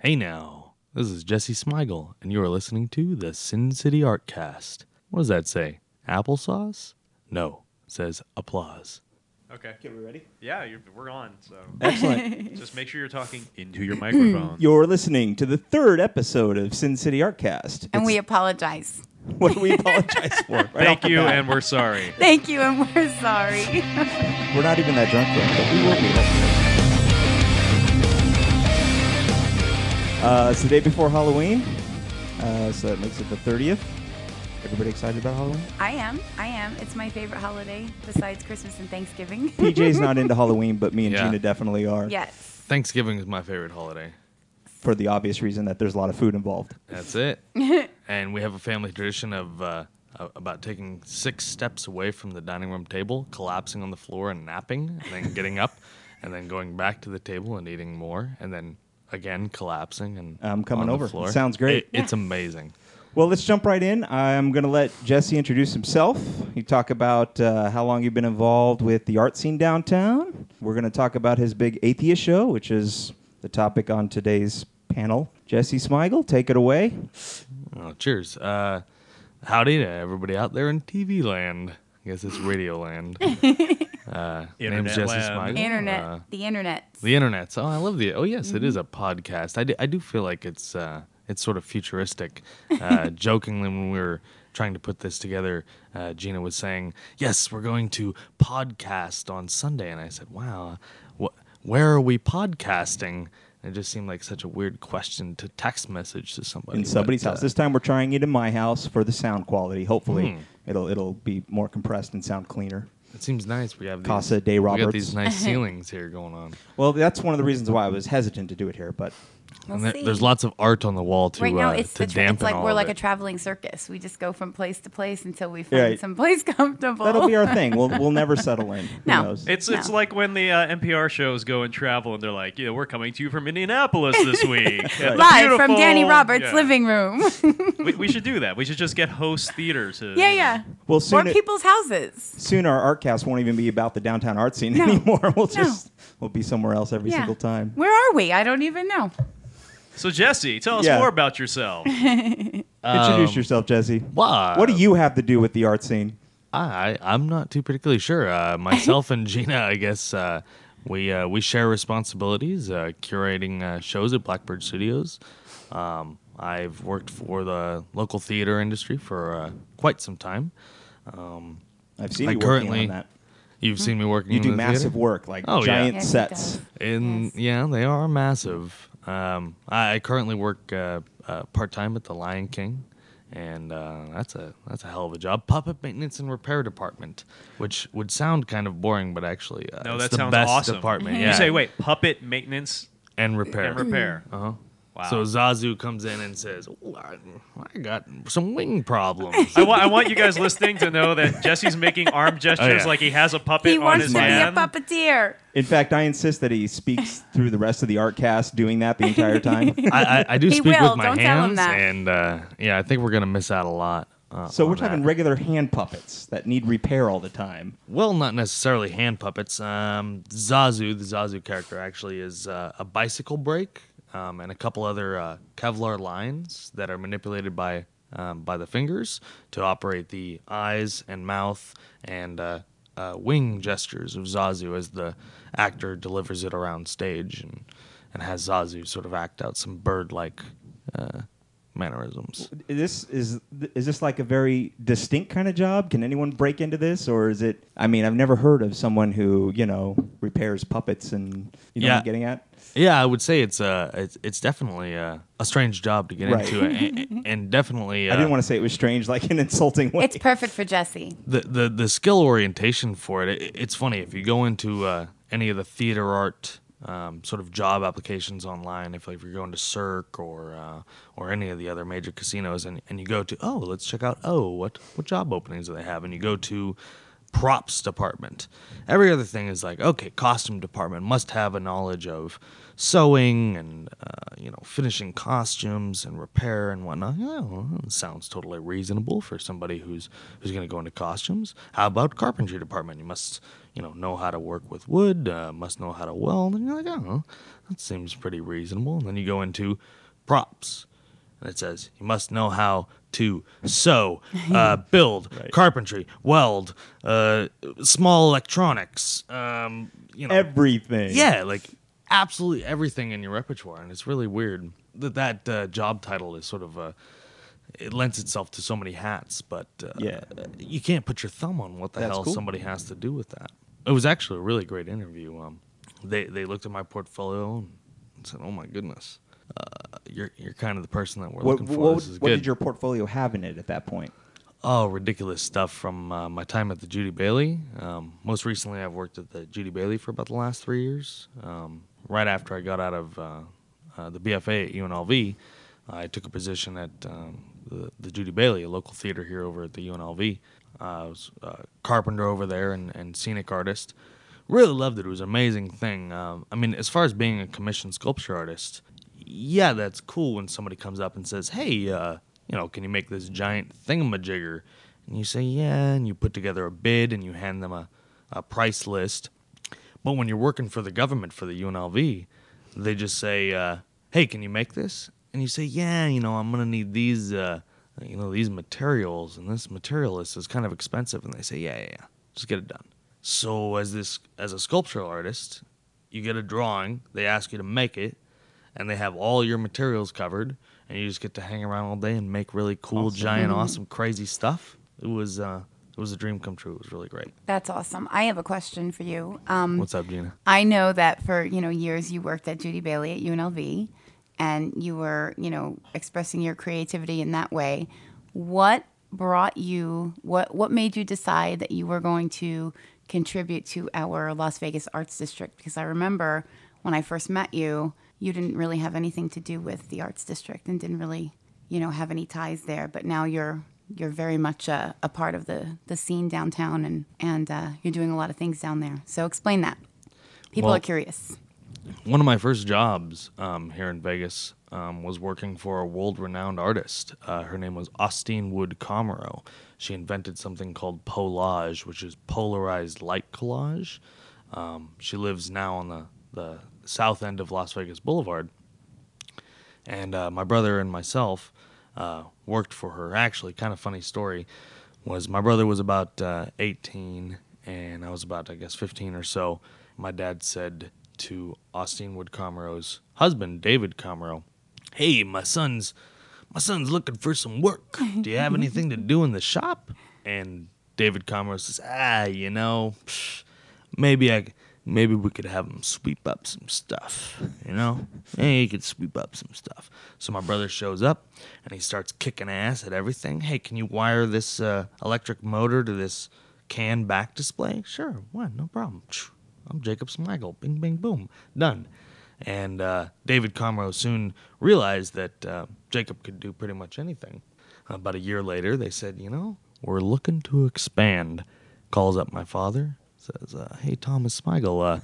Hey now, this is Jesse Smigel, and you are listening to the Sin City Artcast. What does that say? Applesauce? No, it says applause. Okay. Okay, we ready? Yeah, you're, we're on. So Excellent. just make sure you're talking into your microphone. You're listening to the third episode of Sin City Artcast. And we apologize. what do we apologize for? Right off Thank the you, bat. and we're sorry. Thank you, and we're sorry. we're not even that drunk yet, but we will be. Uh, it's the day before Halloween, uh, so that makes it the 30th. Everybody excited about Halloween? I am. I am. It's my favorite holiday besides Christmas and Thanksgiving. PJ's not into Halloween, but me and Yeah. Gina definitely are. yes. Thanksgiving is my favorite holiday. For the obvious reason that there's a lot of food involved. That's it. and we have a family tradition of uh, a- about taking six steps away from the dining room table, collapsing on the floor and napping, and then getting up, and then going back to the table and eating more, and then again collapsing and I'm coming on the over. floor. Sounds great. It- it's amazing. Well, let's jump right in. I'm going to let Jesse introduce himself. You talk about uh, how long you've been involved with the art scene downtown. We're going to talk about his big atheist show, which is the topic on today's panel. Jesse Smigel, take it away. Oh, cheers. Uh, howdy to everybody out there in TV land. I guess it's radio land. Uh, name's Jesse land. Smigel. Internet. Uh, the internet. the internet. Oh, I love the. Oh, yes, it is a podcast. I do, I do feel like it's uh, it's sort of futuristic. Uh, jokingly, when we were trying to put this together, uh, Gina was saying, "Yes, we're going to podcast on Sunday," and I said, "Wow, wh- where are we podcasting?" And it just seemed like such a weird question to text message to somebody. In somebody's but, house. uh, This time we're trying it in my house for the sound quality. Hopefully, Hmm. it'll it'll be more compressed and sound cleaner. It seems nice. We have these, Casa de We got Roberts. these nice ceilings here going on. Well, that's one of the reasons why I was hesitant to do it here, but We'll there, see. there's lots of art on the wall to right now, uh, it's, to the tra- it's like all we're of like a traveling circus. We just go from place to place until we find Right. some place comfortable. that'll be our thing. We'll we'll never settle in. Who No. knows? It's it's like when the uh, NPR shows go and travel, and they're like, "Yeah, we're coming to you from Indianapolis this week, at Live from Danny Roberts' Yeah. living room. We, we should do that. We should just get host theaters. to. yeah, yeah. Well, Or soon it- people's houses. soon our artcast won't even be about the downtown art scene No. anymore. We'll just we'll be somewhere else every Yeah. single time. Where are we? I don't even know. So Jesse, tell us Yeah. more about yourself. Introduce Um, yourself, Jesse. Wow. What do you have to do with the art scene? I I'm not too particularly sure. Uh, myself and Gina, I guess uh, we uh, we share responsibilities uh, curating uh, shows at Blackbird Studios. Um, I've worked for the local theater industry for uh, quite some time. Um, I've seen I you working currently- on that. you've seen me working. You in do the massive theater? work, like Oh, yeah. giant Yes, he sets. does. And Yes. yeah, they are massive. Um, I, I currently work uh, uh, part time at the Lion King, and uh, that's a that's a hell of a job. Puppet maintenance and repair department, which would sound kind of boring, but actually, uh, No, that sounds awesome. department. You say, wait, puppet maintenance and repair. and repair. Uh huh. Wow. So Zazu comes in and says, "Ooh, I, I got some wing problems." I, wa- I want you guys listening to know that Jesse's making arm gestures yeah. like he has a puppet He on wants his to be a hand. puppeteer. In fact, I insist that he speaks through the rest of the art cast doing that the entire time. I, I, I do He speak will, with my don't tell him hands, that. and uh, yeah, I think we're gonna miss out a lot. Uh, So we're talking that. regular hand puppets that need repair all the time. Well, not necessarily hand puppets. Um, Zazu, the Zazu character, actually is uh, a bicycle brake um, and a couple other uh, Kevlar lines that are manipulated by um, by the fingers to operate the eyes and mouth and uh, uh, wing gestures of Zazu as the actor delivers it around stage and and has Zazu sort of act out some bird-like uh, mannerisms. This is is this like a very distinct kind of job? Can anyone break into this, or is it? I mean, I've never heard of someone who you know repairs puppets and you know what I'm getting at. Yeah, I would say it's uh it's, it's definitely uh, a strange job to get Right. into, and, and definitely uh, I didn't want to say it was strange, like an insulting way. It's perfect for Jesse. the, the the skill orientation for it, it. It's funny if you go into uh, any of the theater art um, sort of job applications online, if like if you're going to Cirque or uh, or any of the other major casinos, and, and you go to oh let's check out oh what what job openings do they have, and you go to props department. Every other thing is like, okay, costume department must have a knowledge of sewing and uh, you know finishing costumes and repair and whatnot. Yeah, well, sounds totally reasonable for somebody who's who's going to go into costumes. How about carpentry department? You must you know know how to work with wood, uh, must know how to weld. And you're like, oh, that seems pretty reasonable. And then you go into props and it says you must know how to sew, uh, build, carpentry, weld, uh, small electronics. Um, you know, Everything. yeah, like absolutely everything in your repertoire, and it's really weird that that uh, job title is sort of a. It lends itself to so many hats, but uh, Yeah. you can't put your thumb on what the That's hell cool. somebody has to do with that. It was actually a really great interview. Um, they they looked at my portfolio and said, "Oh my goodness, uh, you're you're kind of the person that we're What, looking for. what, what good." did your portfolio have in it at that point? Oh, ridiculous stuff from uh, my time at the Judy Bayley. Um, most recently, I've worked at the Judy Bayley for about the last three years. Um, right after I got out of uh, uh, the BFA at UNLV, I took a position at um, the, the Judy Bayley, a local theater here over at the UNLV. Uh, I was a carpenter over there and, and scenic artist. Really loved it. It was an amazing thing. Um, I mean, as far as being a commissioned sculpture artist, yeah, that's cool when somebody comes up and says, "Hey, uh, you know, can you make this giant thingamajigger?" And you say, "Yeah," and you put together a bid and you hand them a, a price list. But when you're working for the government for the UNLV, they just say, uh, "Hey, can you make this?" And you say, "Yeah, you know, I'm gonna need these, uh, you know, these materials, and this material is kind of expensive." And they say, "Yeah, yeah, yeah, just get it done." So as this as a sculptural artist, you get a drawing, they ask you to make it, and they have all your materials covered, and you just get to hang around all day and make really cool, giant, awesome, crazy stuff. It was uh, it was a dream come true. It was really great. That's awesome. I have a question for you. Um, What's up, Gina? I know that for you know years you worked at Judy Bayley at UNLV, and you were you know expressing your creativity in that way. What brought you? What what made you decide that you were going to contribute to our Las Vegas Arts District? Because I remember when I first met you, you didn't really have anything to do with the Arts District and didn't really you know have any ties there. But now you're you're very much a, a part of the the scene downtown, and and uh, you're doing a lot of things down there. So explain that. People Well- are curious. One of my first jobs um, here in Vegas um, was working for a world-renowned artist. Uh, her name was Austine Wood Comarow. She invented something called Polage, which is polarized light collage. Um, she lives now on the, the south end of Las Vegas Boulevard. And uh, my brother and myself uh, worked for her. Actually, kind of funny story was my brother was about uh, 18 and I was about, I guess, 15 or so. My dad said to Austine Wood Comarow's husband, David Comarow, "Hey, my son's my son's looking for some work. Do you have anything to do in the shop?" And David Comarow says, "Ah, you know, maybe I." Maybe we could have him sweep up some stuff, you know? Hey, he could sweep up some stuff. So my brother shows up and he starts kicking ass at everything. Hey, can you wire this uh, electric motor to this can back display? Sure, what? No problem. I'm Jacob Smigel. Bing, bing, boom. Done. And uh, David Comarow soon realized that uh, Jacob could do pretty much anything. About a year later, they said, you know, we're looking to expand. Calls up my father, says, uh, hey, Thomas Smigel, uh,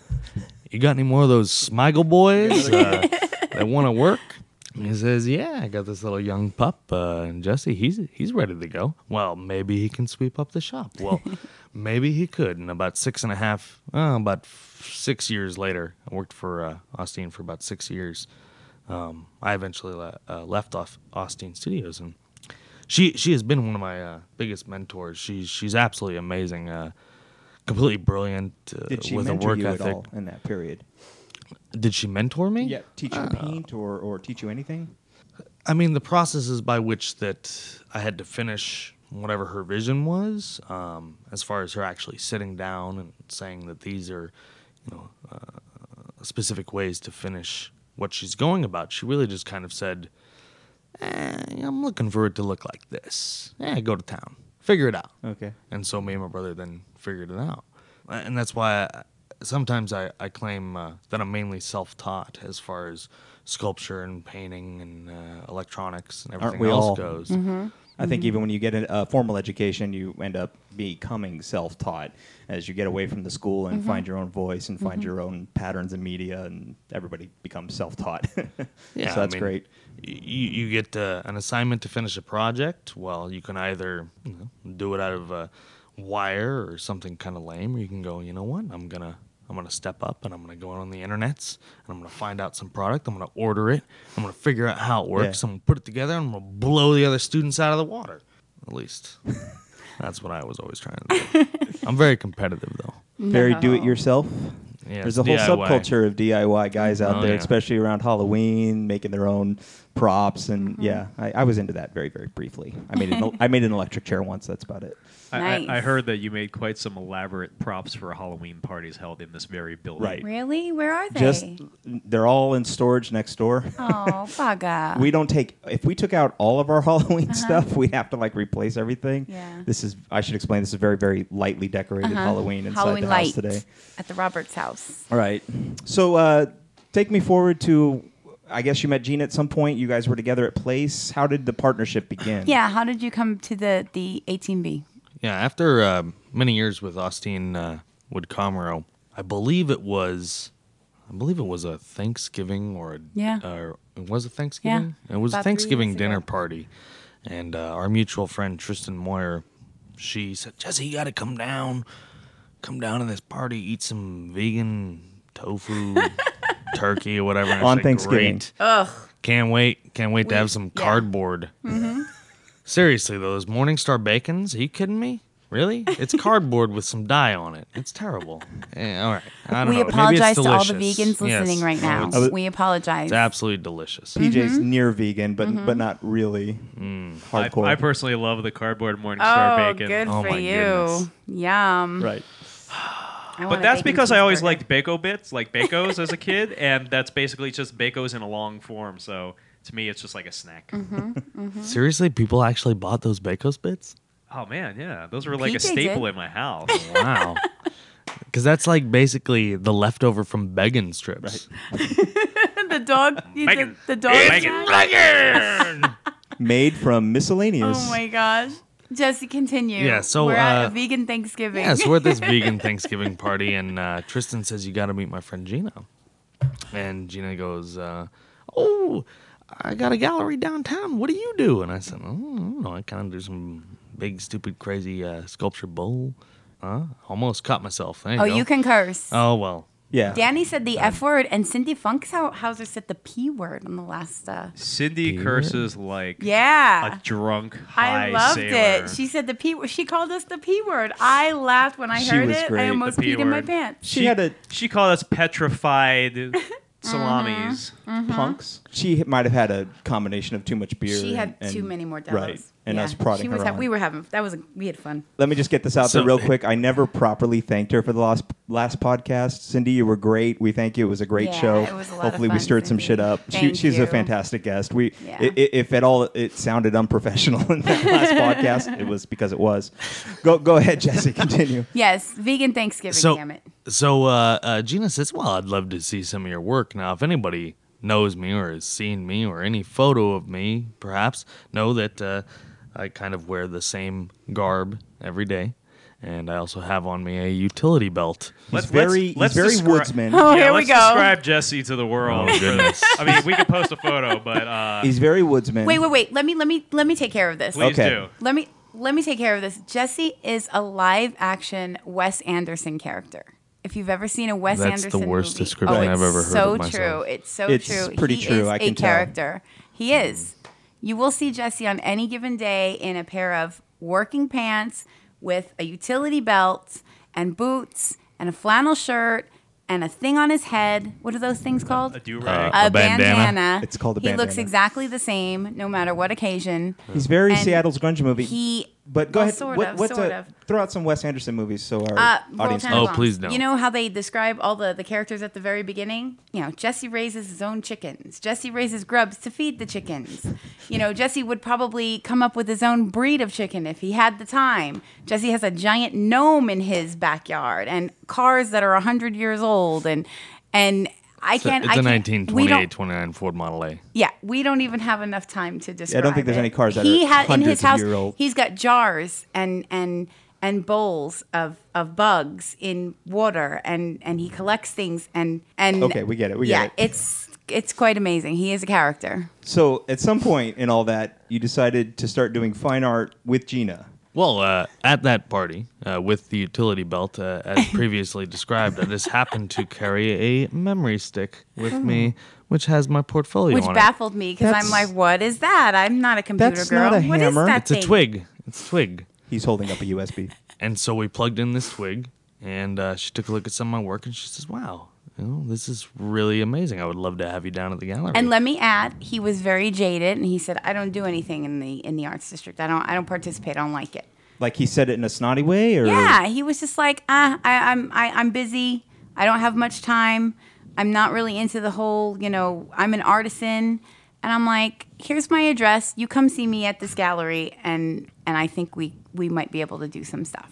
you got any more of those Smigel boys uh, that want to work? And he says, "Yeah, I got this little young pup, uh, and Jesse, he's he's ready to go. Well, maybe he can sweep up the shop. Well, maybe he could." And about six and a half, uh, about f- six years later, I worked for uh, Austine for about six years. Um, I eventually le- uh, left off Austine Studios, and she she has been one of my uh, biggest mentors. She's she's absolutely amazing, uh, completely brilliant uh, Did she with a mentor work you ethic. at all in that period? Did she mentor me? Yeah, teach you to paint or, or teach you anything? I mean, the processes by which that I had to finish whatever her vision was, um, as far as her actually sitting down and saying that these are, you know, uh, specific ways to finish what she's going about. She really just kind of said, eh, "I'm looking for it to look like this. Eh, go to town, figure it out." Okay. And so me and my brother then figured it out. And that's why I, sometimes I, I claim uh, that I'm mainly self taught as far as sculpture and painting and uh, electronics and everything we else all? goes. I think even when you get a, a formal education, you end up becoming self-taught as you get away from the school and find your own voice and find your own patterns in media, and everybody becomes self-taught. Yeah, so I that's mean, great. You, you get uh, an assignment to finish a project. Well, you can either you know, do it out of a wire or something kind of lame, or you can go, you know what, I'm gonna I'm gonna step up and I'm gonna go on the internets and I'm gonna find out some product. I'm gonna order it. I'm gonna figure out how it works. Yeah. I'm gonna put it together. and I'm gonna blow the other students out of the water. At least that's what I was always trying to do. I'm very competitive though. Very do-it-yourself. Yeah, There's a whole DIY. subculture of DIY guys out Oh, there, yeah. especially around Halloween, making their own props, and Mm-hmm. yeah, I, I was into that very, very briefly. I made an, I made an electric chair once. That's about it. I, I, I heard that you made quite some elaborate props for Halloween parties held in this very building. Right. Really? Where are they? Just they're all in storage next door. oh, bugger. we don't take if we took out all of our Halloween stuff, we'd have to like replace everything. Uh-huh. Yeah. This is I should explain. This is very, very lightly decorated Uh-huh. Halloween inside Halloween the light house today. at the Roberts house. All right. So uh, take me forward to. I guess you met Gene at some point. You guys were together at Place. How did the partnership begin? Yeah. How did you come to the the 18B? Yeah, after uh, many years with Austine uh, Wood Comarow, I believe it was, I believe it was a Thanksgiving or a, Yeah. or it was a Thanksgiving. Yeah, It was a Thanksgiving dinner ago. party, and uh, our mutual friend Tristan Moyer, she said, Jesse, you got to come down, come down to this party, eat some vegan tofu, turkey or whatever. On said, Thanksgiving. "Great. Ugh. Can't wait. Can't wait to have some yeah. cardboard. Seriously, though, those Morningstar bacons, are you kidding me? Really? It's cardboard with some dye on it. It's terrible. Eh, all right. I don't We know. Maybe it's apologize to all the vegans listening Yes. right now. It's, we apologize. it's absolutely delicious. PJ's Mm-hmm. near vegan, but but not really Mm. Hardcore. I personally love the cardboard Morningstar oh, bacon. good Oh for my you. goodness. Yum. right. But that's because I always liked Bako bits, like Bakos as a kid, and that's basically just Bakos in a long form. So to me, it's just like a snack. Mm-hmm. Seriously, people actually bought those Bacos bits? Oh man, yeah, those were like a staple did. in my house. Wow. Because that's like basically the leftover from Beggin strips. the dog. You Bacon. the dog. Bacon. attack? Made from miscellaneous. Oh my gosh. Jesse, continue. Yeah, so, we're at uh, a vegan Thanksgiving. Yeah, so we're at this vegan Thanksgiving party, and uh, Tristan says, You got to meet my friend Gina. And Gina goes, uh, Oh, I got a gallery downtown. What do you do? And I said, oh, I don't know. I kind of do some big, stupid, crazy uh, sculpture bull. Huh? Almost caught myself. There you oh, go. you can curse. Oh, well. Yeah. Danny said the F word, and Cindy Funkhouser said the P word on the last. Uh, Cindy Peter? curses like yeah. a drunk high I loved sailor. it. She said the P. She called us the P word. I laughed when I She heard was it. great. I almost The P peed in my word. pants. She had a She called us petrified salamis. Mm-hmm. Mm-hmm. punks. She might have had a combination of too much beer. She had and- too many more Right. Devils. And Yeah. us prodding she was her ha- on. We were having that was we had fun. Let me just get this out So- there real quick. I never properly thanked her for the last last podcast. Cindy, you were great. We thank you. It was a great Yeah, show. it was a lot of Hopefully, we fun, stirred some shit up. she, Thank she's you. a fantastic guest. We, Yeah. i- i- if at all it sounded unprofessional in that last podcast, it was because it was. Go go ahead, Jesse. Continue. Yes, vegan Thanksgiving. So, damn it. so uh, uh, Gina says, "Well, I'd love to see some of your work. Now, if anybody knows me or has seen me or any photo of me, perhaps know that uh, I kind of wear the same garb every day, and I also have on me a utility belt. He's very let's he's very descri- woodsman. Oh, yeah, here we let's go. describe Jesse to the world. Oh, goodness. I mean, we could post a photo, but uh, He's very woodsman. Wait, wait, wait. Let me let me let me take care of this. please Okay. do. Let me let me take care of this. Jesse is a live action Wes Anderson character. If you've ever seen a Wes Anderson That's the worst movie, description oh, I've ever heard so of true. It's so It's true. pretty he true, Is I a can tell. character. He is. You will see Jesse on any given day in a pair of working pants with a utility belt and boots and a flannel shirt and a thing on his head. What are those things called? A do rag. Uh, a A bandana? bandana. It's called a bandana. He looks exactly the same, no matter what occasion. He's very And Seattle's grunge movie. He, but go well, ahead. Sort what, of, what's sort a, of. throw out some Wes Anderson movies so our Uh, Royal audience. Oh, please don't. You know how they describe all the, the characters at the very beginning? You know, Jesse raises his own chickens. Jesse raises grubs to feed the chickens. You know, Jesse would probably come up with his own breed of chicken if he had the time. Jesse has a giant gnome in his backyard and cars that are 100 years old and and I It's a, can't. it's I a can't- we 1928, don't- 29 Ford Model A. Yeah, we don't even have enough time to describe. Yeah, I don't think there's it. any cars that he are had in his house. He's got jars and and and bowls of of bugs in water, and and he collects things and and. Okay, we get it, we get yeah, it. it's it's quite amazing. He is a character. So at some point in all that, you decided to start doing fine art with Gina. Well, uh, at that party, uh, with the utility belt, uh, as previously described, I just happened to carry a memory stick with me, which has my portfolio Which on baffled me because I'm That's- like, what is that? I'm not a computer That's girl. not a What is hammer. that it. It's a thing? twig. It's a twig. He's holding up a USB. And so we plugged in this twig, and uh, she took a look at some of my work, and she says, "Wow, you know, this is really amazing. I would love to have you down at the gallery." And let me add, he was very jaded, and he said, "I don't do anything in the in the arts district. I don't I don't participate. I don't like it." Like he said it in a snotty way, or Yeah, he was just like, ah, I, I'm I, I'm busy. I don't have much time. I'm not really into the whole, you know, I'm an artisan. And I'm like, here's my address. You come see me at this gallery, and and I think we we might be able to do some stuff.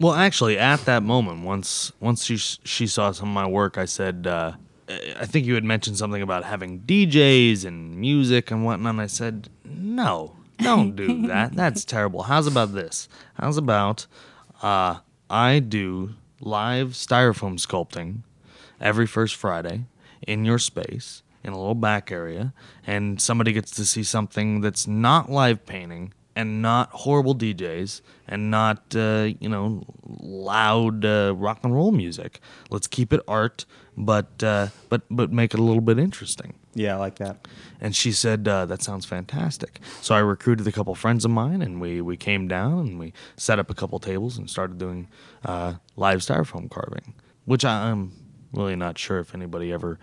Well, actually, at that moment, once once she she saw some of my work, I said, uh, I think you had mentioned something about having DJs and music and whatnot. And I said, no, don't do that. That's terrible. How's about this? How's about uh, I do live styrofoam sculpting every first Friday in your space in a little back area, and somebody gets to see something that's not live painting and not horrible DJs and not uh, you know loud uh, rock and roll music. Let's keep it art, but uh, but but make it a little bit interesting. yeah, I like that. And she said, uh, "That sounds fantastic." So I recruited a couple friends of mine, and we we came down and we set up a couple tables and started doing uh, live styrofoam carving, which I, I'm really not sure if anybody ever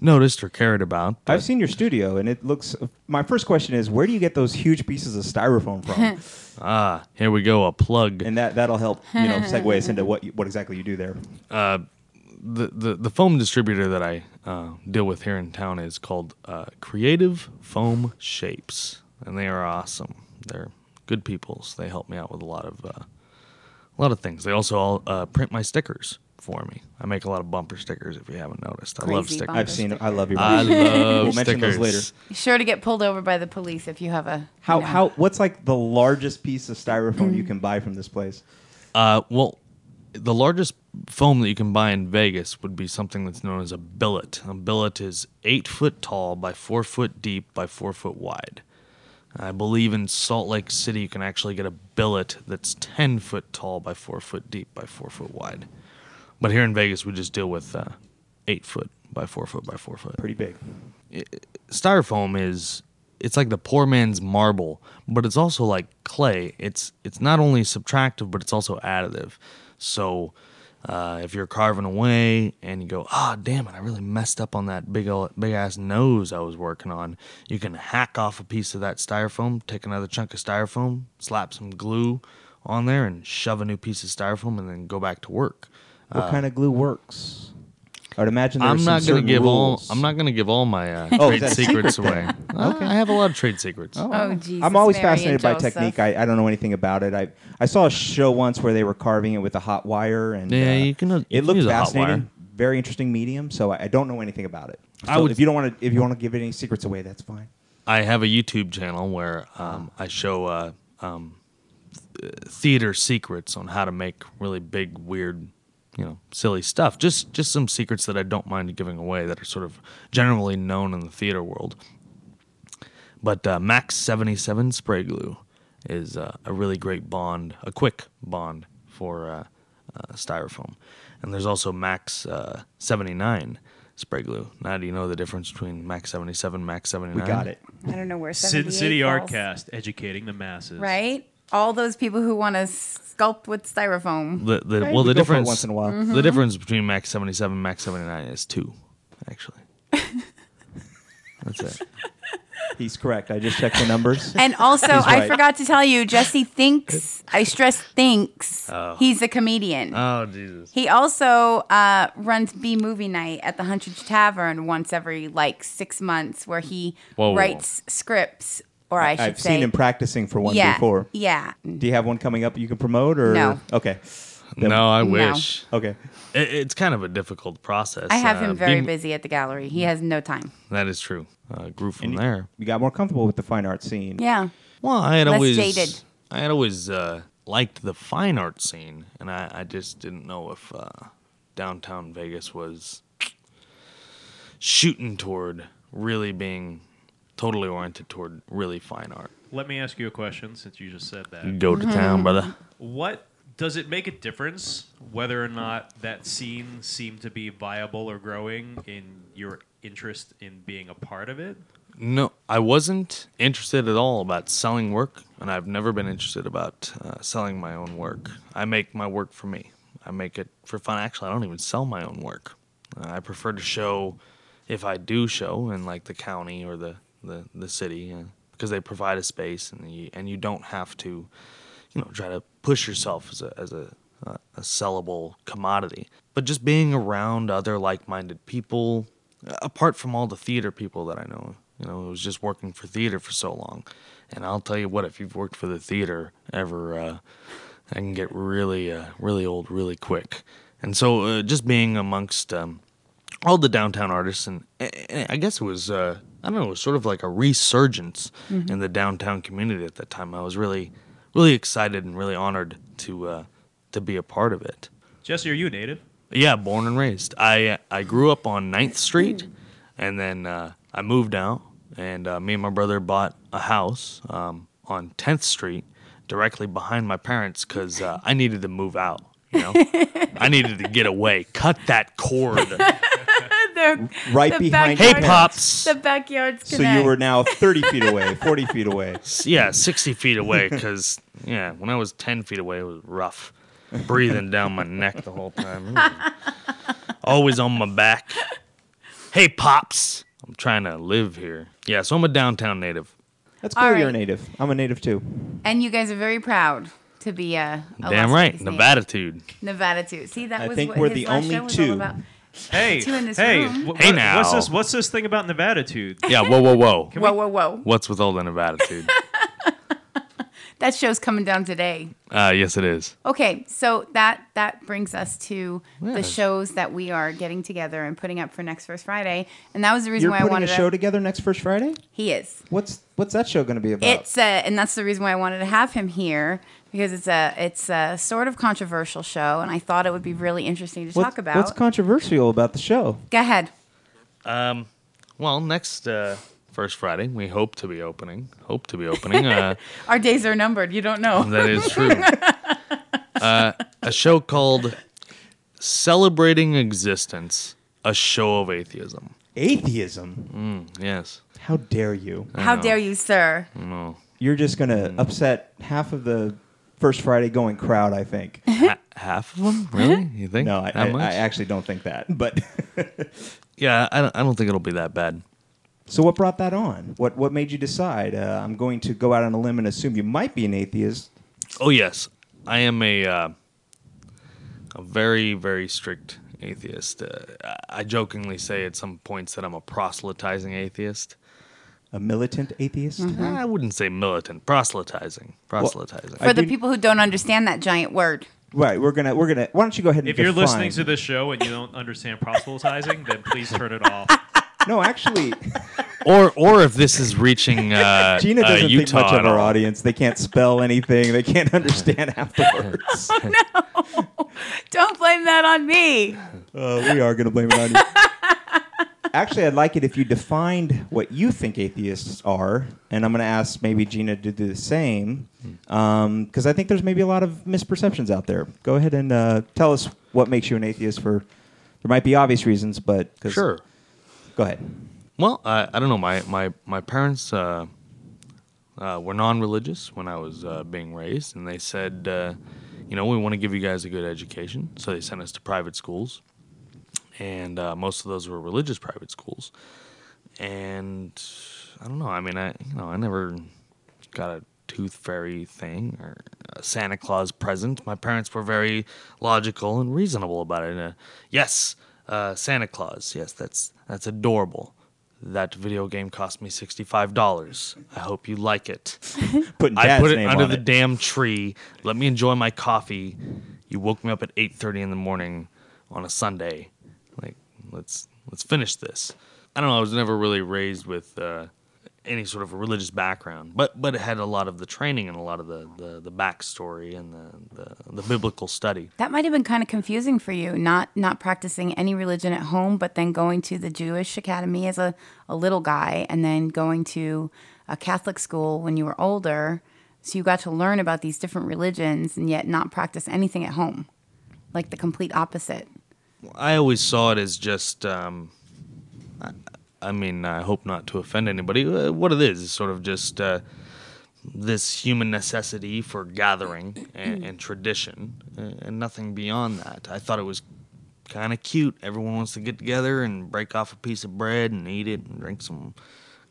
noticed or cared about. I've seen your studio, and it looks. My first question is, where do you get those huge pieces of styrofoam from? ah, here we go, a plug. and that that'll help you know segue us into what what exactly you do there. Uh, the, the the foam distributor that I uh, deal with here in town is called uh, Creative Foam Shapes, and they are awesome. They're good peoples. They help me out with a lot of uh, a lot of things. They also all, uh, print my stickers for me. I make a lot of bumper stickers. If you haven't noticed, I love stickers. bumper I've seen. I love your. I love We'll mention stickers. those later. Sure to get pulled over by the police if you have a How you know. how what's like the largest piece of styrofoam you can buy from this place? Uh, well, the largest foam that you can buy in Vegas would be something that's known as a billet. A billet is eight foot tall by four foot deep by four foot wide. I believe in Salt Lake City you can actually get a billet that's ten foot tall by four foot deep by four foot wide. But here in Vegas, we just deal with uh, eight foot by four foot by four foot Pretty big. styrofoam is it's like the poor man's marble, but it's also like clay. It's it's not only subtractive, but it's also additive. So uh, if you're carving away and you go, ah, damn it, I really messed up on that big ol- big ass nose I was working on, you can hack off a piece of that styrofoam, take another chunk of styrofoam, slap some glue on there, and shove a new piece of styrofoam, and then go back to work. What kind of glue works? I'd imagine there's I'm some not gonna certain give all. rules. I'm not gonna give all my uh, Oh, trade secrets secret away. Uh, I have a lot of trade secrets. Oh, Jesus, I'm always Mary fascinated by Joseph. technique. I, I don't know anything about it. I I saw a show once where they were carving it with a hot wire, and Yeah, uh, you can, uh, you it can looked use a hot fascinating. Very interesting medium. So I, I don't know anything about it. I would- if you don't want to if you want to give any secrets away, that's fine. I have a YouTube channel where um, I show uh, um, th- theater secrets on how to make really big, weird, you know, silly stuff. Just just some secrets that I don't mind giving away that are sort of generally known in the theater world. But uh, Max seventy seven spray glue is uh, a really great bond, a quick bond for uh, uh, styrofoam, and there's also Max uh, seventy nine spray glue. Now, do you know the difference between Max seventy seven, Max 79 We got it. I don't know where Sin 78 City falls. Artcast, educating the masses. Right? All those people who want to sculpt with styrofoam. The, the, Right. well, the go for it difference once in a while. The difference between Max seventy seven and Max seventy nine is two, actually. That's it. He's correct. I just checked the numbers. And also, He's I forgot to tell you, Jesse thinks, I stress thinks, Oh. he's a comedian. Oh Jesus! he also uh, runs B Movie Night at the Huntridge Tavern once every like six months where he Whoa, whoa, whoa. writes scripts, or I should I've say. seen him practicing for one yeah, before. Yeah. Do you have one coming up you can promote or No. Okay. no, I No. wish. Okay. It, it's kind of a difficult process. I have uh, him very being- busy at the gallery. He has no time. That is true. Uh, grew from And you- there. You got more comfortable with the fine art scene. Yeah. Well, I had Less always jaded. I had always uh, liked the fine art scene, and I, I just didn't know if uh, downtown Vegas was shooting toward really being totally oriented toward really fine art. Let me ask you a question since you just said that. Go to town, brother. What does it make a difference whether or not that scene seemed to be viable or growing in your interest in being a part of it? No, I wasn't interested at all about selling work, and I've never been interested about uh, selling my own work. I make my work for me. I make it for fun. Actually, I don't even sell my own work. Uh, I prefer to show, if I do show in like the county or the the, the city, uh, because they provide a space, and you and you don't have to, you know, try to push yourself as a as a uh, a sellable commodity. But just being around other like-minded people, apart from all the theater people that I know, you know, it was just working for theater for so long. And I'll tell you what, if you've worked for the theater ever, uh, I can get really, uh, really old really quick. And so, uh, just being amongst um, all the downtown artists, and, and I guess it was, uh, I don't know, it was sort of like a resurgence in the downtown community at that time. I was really, really excited and really honored to uh, to be a part of it. Jesse, are you a native? Yeah, born and raised. I I grew up on 9th Street, and then uh, I moved out, and uh, me and my brother bought a house um, on 10th Street, directly behind my parents, because uh, I needed to move out. You know, I needed to get away, cut that cord. The, Right the behind Hey, pops. The backyards good. So connect. you were now 30 feet away, 40 feet away. yeah, 60 feet away, because yeah, when I was 10 feet away, it was rough, breathing down my neck the whole time. Always on my back. Hey, pops. I'm trying to live here. Yeah, so I'm a downtown native. That's cool. All You're a native. I'm a native too. And you guys are very proud to be a, a Damn Las right, Vegas native. Nevada dude. Nevada. See, that I was think what we're his the last only show was two. All about. Hey, Two in this hey, room. wh- Hey now. What's this? What's this thing about Nevada, dude? Yeah, whoa, whoa, whoa. Whoa, whoa, whoa! What's with all the Nevada dude? That show's coming down today. Uh, yes, it is. Okay, so that that brings us to the Yes. shows that we are getting together and putting up for next First Friday, and that was the reason You're why I putting wanted a show to. together next First Friday? He is. What's what's that show going to be about? It's uh, and that's the reason why I wanted to have him here because it's a it's a sort of controversial show, and I thought it would be really interesting to What- talk about. What's controversial about the show? Go ahead. Um, Well, next uh, first Friday, we hope to be opening. Hope to be opening. Uh, Our days are numbered. You don't know. that is true. Uh, a show called Celebrating Existence, a show of atheism. Atheism. Yes. How dare you? How know. dare you, sir? No. You're just going Hmm. to upset half of the First Friday going crowd, I think. Ha- half of them, really? You think? No, I, That I, much? I actually don't think that. But yeah, I don't, I don't think it'll be that bad. so, what brought that on? What what made you decide? Uh, I'm going to go out on a limb and assume you might be an atheist. Oh yes, I am a uh, a very very strict atheist. Uh, I- I jokingly say at some points that I'm a proselytizing atheist. A militant atheist. Mm-hmm. I wouldn't say militant, proselytizing, proselytizing. I For the do- people who don't understand that giant word, Right. We're gonna we're gonna. Why don't you go ahead and If you're define- listening to this show and you don't understand proselytizing, then please turn it off. No, actually, or or if this is reaching uh, Gina uh, doesn't Utah think much of our audience. They can't spell anything. They can't understand half the words. No. Don't blame that on me. Uh, we are going to blame it on you. Actually, I'd like it if you defined what you think atheists are, and I'm going to ask maybe Gina to do the same, because I think there's maybe a lot of misperceptions out there. Go ahead and uh, tell us what makes you an atheist. For there might be obvious reasons, but Sure. Go ahead. Well, I, I don't know. My my my parents uh, uh, were non-religious when I was uh, being raised, and they said, uh, you know, we want to give you guys a good education, so they sent us to private schools, and uh, most of those were religious private schools. And I don't know. I mean, I you know, I never got a tooth fairy thing or a Santa Claus present. My parents were very logical and reasonable about it. Uh, yes, uh, Santa Claus. Yes, that's that's adorable. That video game cost me sixty-five dollars. I hope you like it. Putting I put it under the it. damn tree. Let me enjoy my coffee. you woke me up at 8:30 in the morning on a Sunday. Let's let's finish this. I don't know. I was never really raised with uh, any sort of a religious background, but but it had a lot of the training and a lot of the the, the backstory and the, the the biblical study. That might have been kind of confusing for you, not not practicing any religion at home, but then going to the Jewish academy as a, a little guy, and then going to a Catholic school when you were older. So you got to learn about these different religions and yet not practice anything at home, like the complete opposite. I always saw it as just. Um, I, I mean, I hope not to offend anybody. uh, What it is is sort of just uh, this human necessity for gathering and, and tradition, uh, and nothing beyond that. I thought it was kind of cute. Everyone wants to get together and break off a piece of bread and eat it and drink some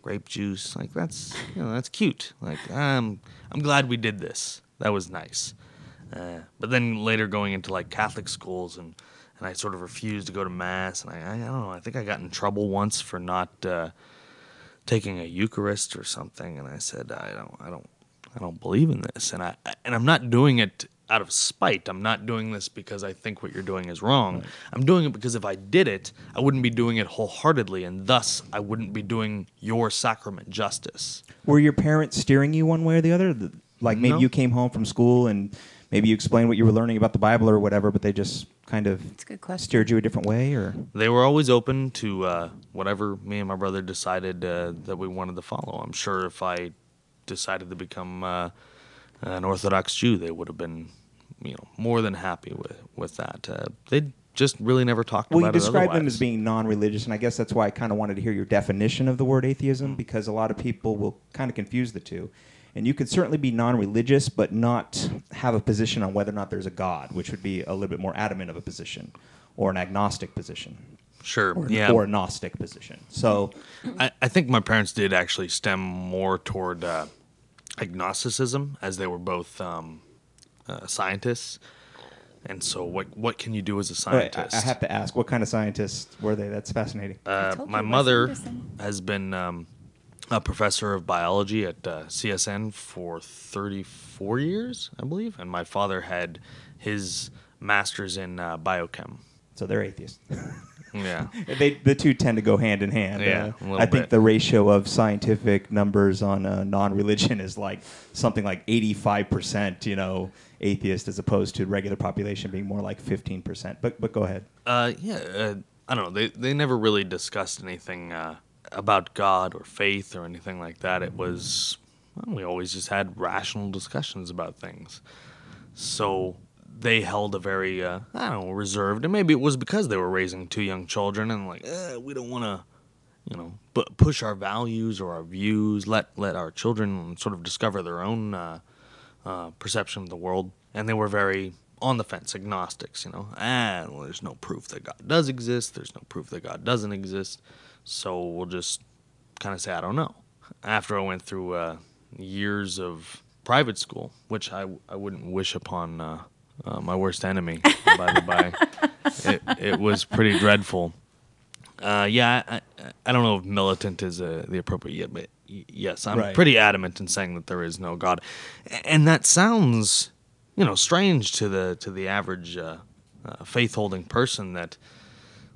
grape juice. Like that's you know that's cute. Like I'm I'm glad we did this. That was nice. Uh, but then later going into like Catholic schools and and I sort of refused to go to mass and I I, I don't know I think I got in trouble once for not uh, taking a Eucharist or something and I said I don't I don't I don't believe in this and I and I'm not doing it out of spite. I'm not doing this because I think what you're doing is wrong. I'm doing it because if I did it, I wouldn't be doing it wholeheartedly and thus I wouldn't be doing your sacrament justice. Were your parents steering you one way or the other? Like maybe No. you came home from school and maybe you explained what you were learning about the Bible or whatever, but they just kind of It's a good question. steered you a different way, or they were always open to uh, whatever me and my brother decided uh, that we wanted to follow. I'm sure if I decided to become uh, an Orthodox Jew, they would have been, you know, more than happy with with that. Uh, they just really never talked well, about it. Well, you described them as being non-religious, and I guess that's why I kind of wanted to hear your definition of the word atheism because a lot of people will kind of confuse the two. And you could certainly be non-religious, but not have a position on whether or not there's a God, which would be a little bit more adamant of a position, or an agnostic position, sure, or, yeah. or a gnostic position. So I, I think my parents did actually stem more toward uh, agnosticism, as they were both um, uh, scientists. And so, what what can you do as a Wait, I, scientist? I have to ask, what kind of scientists were they? That's fascinating. Uh, my mother has been um, a professor of biology at uh, CSN for 34 years, I believe, and my father had his master's in uh, biochem. so they're atheists. Yeah, they the two tend to go hand in hand. Yeah, Uh, I think bit. the ratio of scientific numbers on uh, non-religion is like something like 85%, you know, atheist as opposed to regular population being more like 15%. But but go ahead. uh, yeah. Uh, I don't know. They they never really discussed anything uh, about God or faith or anything like that. It was well, we always just had rational discussions about things. So they held a very uh, I don't know reserved, and maybe it was because they were raising two young children and like eh, we don't want to, you know, bu- push our values or our views. Let let our children sort of discover their own uh, uh, perception of the world, and they were very on the fence, agnostics. You know, ah, well, there's no proof that God does exist. There's no proof that God doesn't exist. So we'll just kind of say I don't know. After I went through uh, years of private school, which I I wouldn't wish upon uh, uh, my worst enemy. by the by, it it was pretty dreadful. Uh, yeah, I, I- don't know if militant is uh, the appropriate yet, but yes, I'm Right. pretty adamant in saying that there is no God, and that sounds, you know, strange to the to the average uh, uh, faith holding person that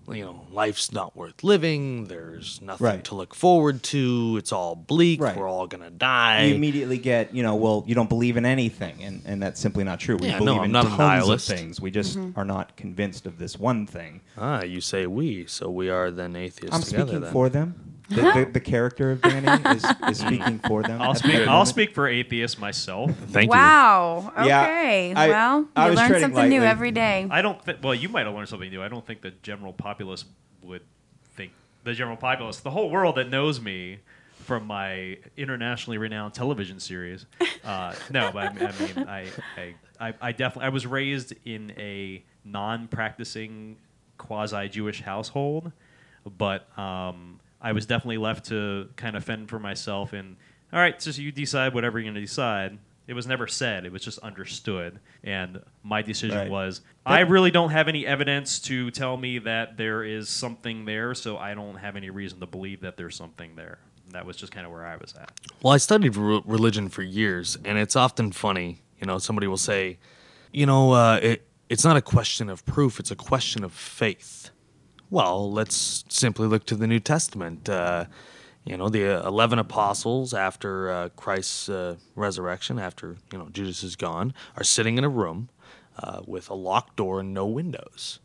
you know life's not worth living. There's nothing Right. to look forward to. It's all bleak. Right. We're all gonna die. you immediately get, you know, well, you don't believe in anything, and, and that's simply not true. We Yeah, no, believe I'm in not tons of things. We just are not convinced of this one thing. ah, you say we, so we are then atheists I'm together. speaking then. for them. The, the, the character of Danny is, is speaking for them. I'll speak. I'll moment. speak for atheists myself. Thank you. wow. Yeah, Okay. I- well, I you learn treading something new every day. I don't. Th- well, you might have learned something new. I don't think the general populace would think the general populace, the whole world that knows me from my internationally renowned television series. Uh, no, but I, mean- I mean, I, I, I, I definitely. I was raised in a non-practicing quasi-Jewish household, but um, I was definitely left to kind of fend for myself. And all right, so you decide whatever you're going to decide. It was never said; it was just understood. And my decision Right. was, I really don't have any evidence to tell me that there is something there, so I don't have any reason to believe that there's something there. That was just kind of where I was at. Well, I studied re- religion for years, and it's often funny. You know, somebody will say, you know, uh, it, it's not a question of proof, it's a question of faith. Well, let's simply look to the New Testament. Uh, you know, the uh, 11 apostles after uh, Christ's uh, resurrection, after, you know, Judas is gone, are sitting in a room uh, with a locked door and no windows.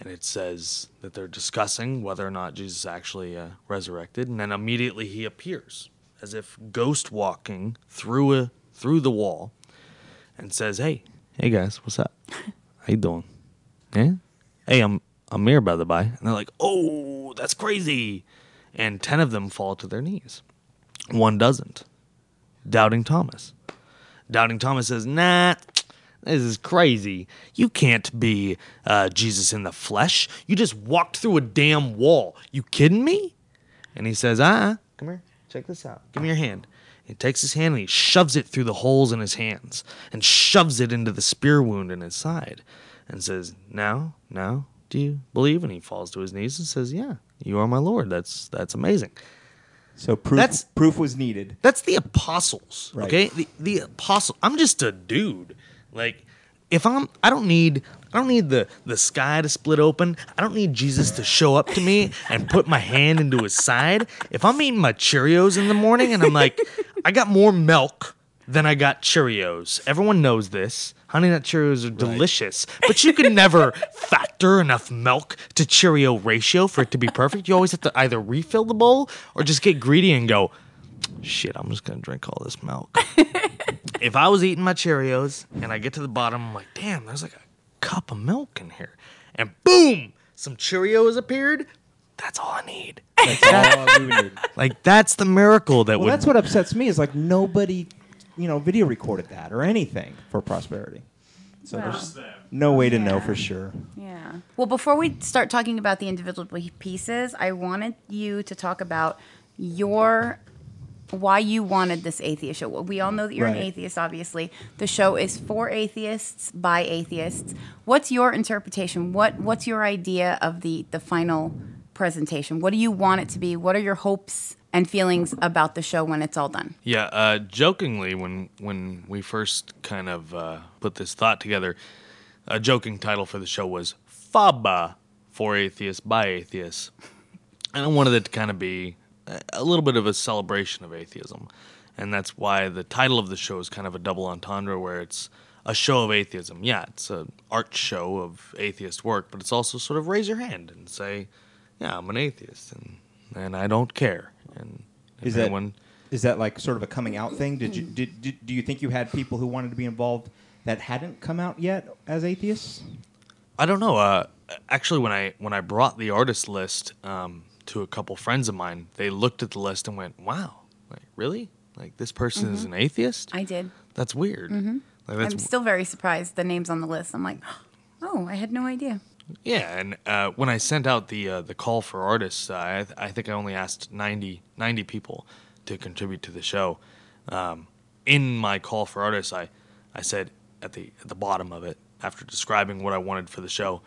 And it says that they're discussing whether or not Jesus actually uh, resurrected, and then immediately he appears as if ghost walking through a through the wall and says, "Hey, hey guys, what's up? How you doing? Yeah? Hey, I'm I'm here by the by." And they're like, "Oh, that's crazy!" And ten of them fall to their knees. One doesn't. Doubting Thomas. Doubting Thomas says, "Nah." This is crazy. You can't be uh, Jesus in the flesh. You just walked through a damn wall. You kidding me? And he says, ah, come here. Check this out. Give me your hand. He takes his hand and he shoves it through the holes in his hands and shoves it into the spear wound in his side and says, Now, now, do you believe? And he falls to his knees and says, Yeah, you are my Lord. That's that's amazing. So proof That's- proof was needed. That's the apostles. Right. Okay? The the apostle I'm just a dude. Like if I'm I don't need I don't need the the sky to split open. I don't need Jesus to show up to me and put my hand into his side. If I'm eating my Cheerios in the morning and I'm like, I got more milk than I got Cheerios. Everyone knows this. Honey Nut Cheerios are delicious, but you can never factor enough milk to Cheerio ratio for it to be perfect. You always have to either refill the bowl or just get greedy and go, shit, I'm just gonna drink all this milk. if I was eating my Cheerios and I get to the bottom, I'm like, damn, there's like a cup of milk in here. And boom, some Cheerios appeared. That's all I need. That's all we would need. Like that's the miracle that Well, would that's what upsets me is like nobody, you know, video recorded that or anything for prosperity. So Wow. there's no way to know for sure. Yeah. Well, before we start talking about the individual pieces, I wanted you to talk about your why you wanted this atheist show. Well, We all know that you're an atheist, obviously. The show is for atheists by atheists. What's your interpretation? What What's your idea of the the final presentation? What do you want it to be? What are your hopes and feelings about the show when it's all done? Yeah, uh, jokingly, when when we first kind of uh, put this thought together, a joking title for the show was "Faba" for atheists by atheists, and I wanted it to kind of be a- little bit of a celebration of atheism, and that's why the title of the show is kind of a double entendre, where it's a show of atheism. Yeah, it's an art show of atheist work, but it's also sort of raise your hand and say, "Yeah, I'm an atheist, and and I don't care." And Is that anyone is that like sort of a coming out thing? Did you did, did do you think you had people who wanted to be involved that hadn't come out yet as atheists? I don't know. Uh, actually, when I when I brought the artist list um, to a couple friends of mine, they looked at the list and went, "Wow, like really? Like this person is an atheist? I did. That's weird. Like, that's I'm still very surprised the names on the list. I'm like, oh, I had no idea. Yeah." And uh, when I sent out the uh, the call for artists, uh, I, th- I think I only asked 90, 90 people to contribute to the show. Um, in my call for artists, I I said at the at the bottom of it after describing what I wanted for the show.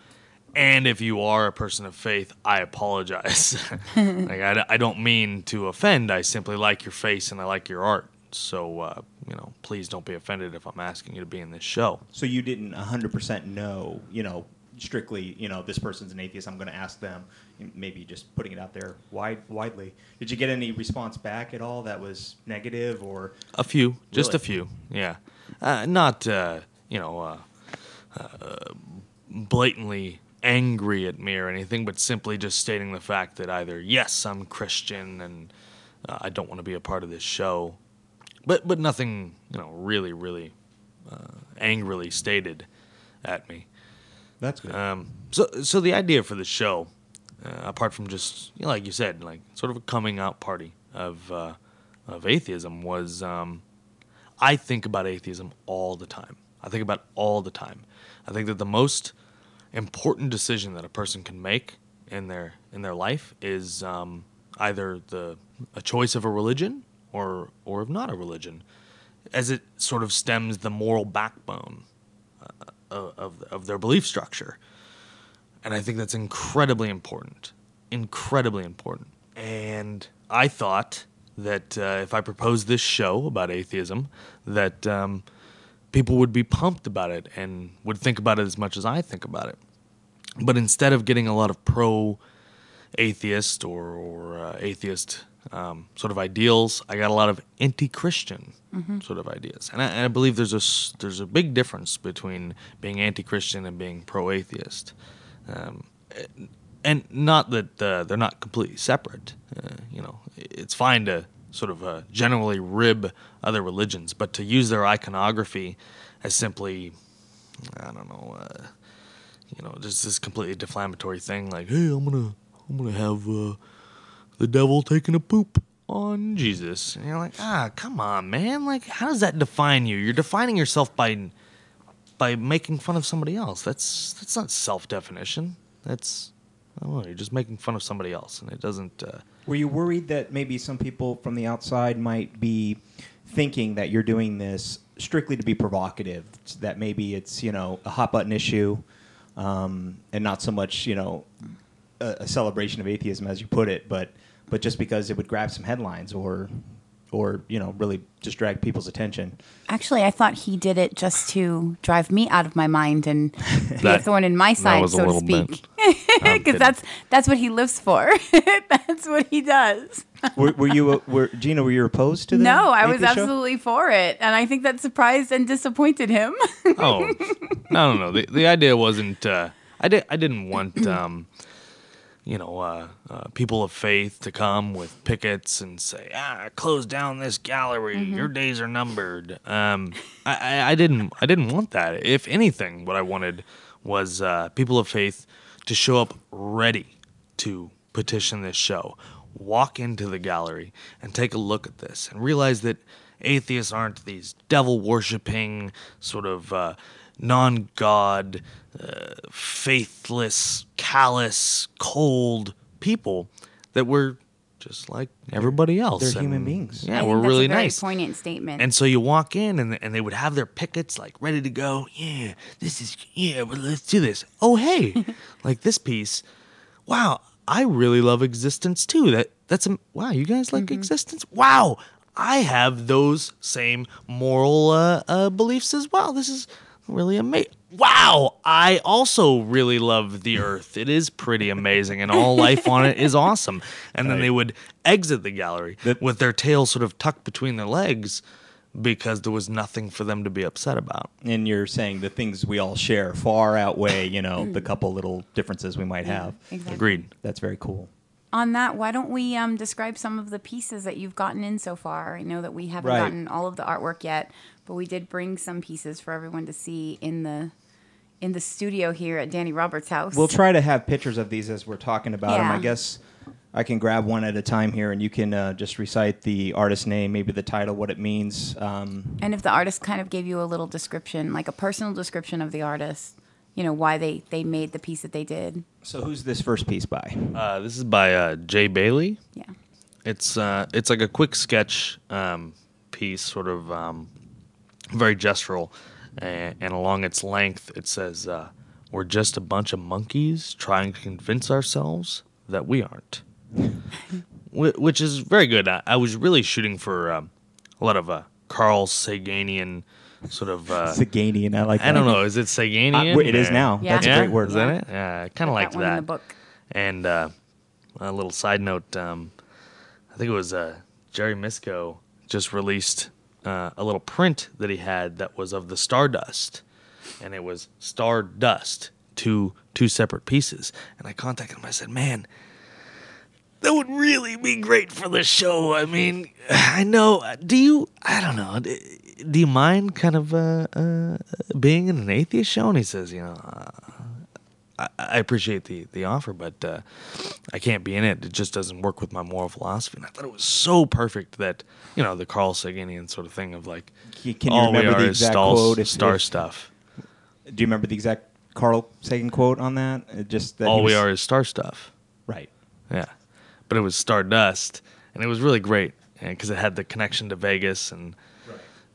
And if you are a person of faith, I apologize. like I, I don't mean to offend. I simply like your face and I like your art. So uh, you know, please don't be offended if I'm asking you to be in this show. So you didn't 100% know, you know, strictly, you know, this person's an atheist. I'm going to ask them. Maybe just putting it out there wide, widely. Did you get any response back at all that was negative or? A few, just a few. Yeah, uh, not uh, you know uh, uh, blatantly angry at me or anything, but simply just stating the fact that either yes, I'm Christian and uh, I don't want to be a part of this show, but but nothing you know really really uh, angrily stated at me. That's good. Um, so, so the idea for the show, uh, apart from just you know, like you said, like sort of a coming out party of uh, of atheism, was um, I think about atheism all the time. I think about all the time. I think that the most important decision that a person can make in their in their life is um, either the a choice of a religion or or of not a religion, as it sort of stems the moral backbone of, of, their belief structure. And I think that's incredibly important. Incredibly important. And I thought that uh, if I proposed this show about atheism, that um, people would be pumped about it and would think about it as much as I think about it. But instead of getting a lot of pro atheist or, or uh, atheist um, sort of ideals, I got a lot of anti-Christian sort of ideas, and I, and I believe there's a there's a big difference between being anti-Christian and being pro-atheist, um, and not that uh, they're not completely separate. Uh, you know, it's fine to sort of uh, generally rib other religions, but to use their iconography as simply, I don't know, uh, you know, just this completely deflammatory thing like, hey, I'm gonna, I'm gonna have uh, the devil taking a poop on Jesus, and you're like, ah, come on, man, like, how does that define you? You're defining yourself by, by making fun of somebody else. That's that's not self-definition. That's, I don't know, you're just making fun of somebody else, and it doesn't. Uh, Were you worried that maybe some people from the outside might be thinking that you're doing this strictly to be provocative? That maybe it's you know a hot button issue, um, and not so much you know a, a celebration of atheism as you put it, but but just because it would grab some headlines or or you know really just drag people's attention. Actually, I thought he did it just to drive me out of my mind and be a That- thorn in my side, so to speak. Because that's that's what he lives for. that's what he does. were, were you uh, were Gina? Were you opposed to the No, I was atheist show? absolutely for it, and I think that surprised and disappointed him. oh no no no the, the idea wasn't uh, i did i didn't want um you know uh, uh, people of faith to come with pickets and say ah close down this gallery. Your days are numbered. Um I, I i didn't i didn't want that. If anything what i wanted was uh, people of faith to show up ready to petition this show walk into the gallery and take a look at this and realize that atheists aren't these devil worshipping sort of uh, non-god uh, faithless callous cold people that we're just like everybody else They're human beings. yeah I we're that's really a very nice Poignant statement. and so you walk in and, and they would have their pickets like ready to go. Yeah, this is, yeah, well, let's do this. Oh, hey, like this piece. Wow, I really love existence too. That That's, a, wow, you guys like existence? Wow, I have those same moral uh, uh, beliefs as well. This is really amazing. Wow, I also really love the earth. It is pretty amazing, and all life on it is awesome. And then they would exit the gallery with their tails sort of tucked between their legs because there was nothing for them to be upset about. And you're saying the things we all share far outweigh, you know, the mm. couple little differences we might have. Exactly. Agreed. That's very cool. On that, why don't we um, describe some of the pieces that you've gotten in so far? I know that we haven't Right. gotten all of the artwork yet, but we did bring some pieces for everyone to see in the in the studio here at Danny Roberts' house. We'll try to have pictures of these as we're talking about them. I guess I can grab one at a time here, and you can uh, just recite the artist name, maybe the title, what it means. Um, And if the artist kind of gave you a little description, like a personal description of the artist, you know, why they, they made the piece that they did. so, who's this first piece by? Uh, this is by uh, Jay Bailey. Yeah. It's uh, it's like a quick sketch um, piece, sort of um, very gestural, and, and along its length, it says, uh, "We're just a bunch of monkeys trying to convince ourselves that we aren't," which is very good. I, I was really shooting for um, a lot of uh, Carl Saganian sort of. Uh, Saganian. I like that. I don't know. Is it Saganian? Uh, it is now. Yeah. That's a great word. Is that it? Yeah, I kind of Put liked that one that. in the book. And uh, a little side note, um, I think it was uh, Jerry Misko just released uh, a little print that he had that was of the Stardust, and it was Stardust, two two separate pieces. And I contacted him. I said, "Man, that would really be great for the show. I mean, I know. Do you? I don't know. Do, do you mind kind of uh, uh, being in an atheist show?" And he says, "You know." Uh, I, I appreciate the, the offer, but uh, I can't be in it. It just doesn't work with my moral philosophy. And I thought it was so perfect that, you know, the Carl Saganian sort of thing of like, Can- can all we remember the are is exact star, star if- stuff. Do you remember the exact Carl Sagan quote on that? It just that all we are is star stuff. Right. Yeah. But it was Stardust, and it was really great because it had the connection to Vegas. And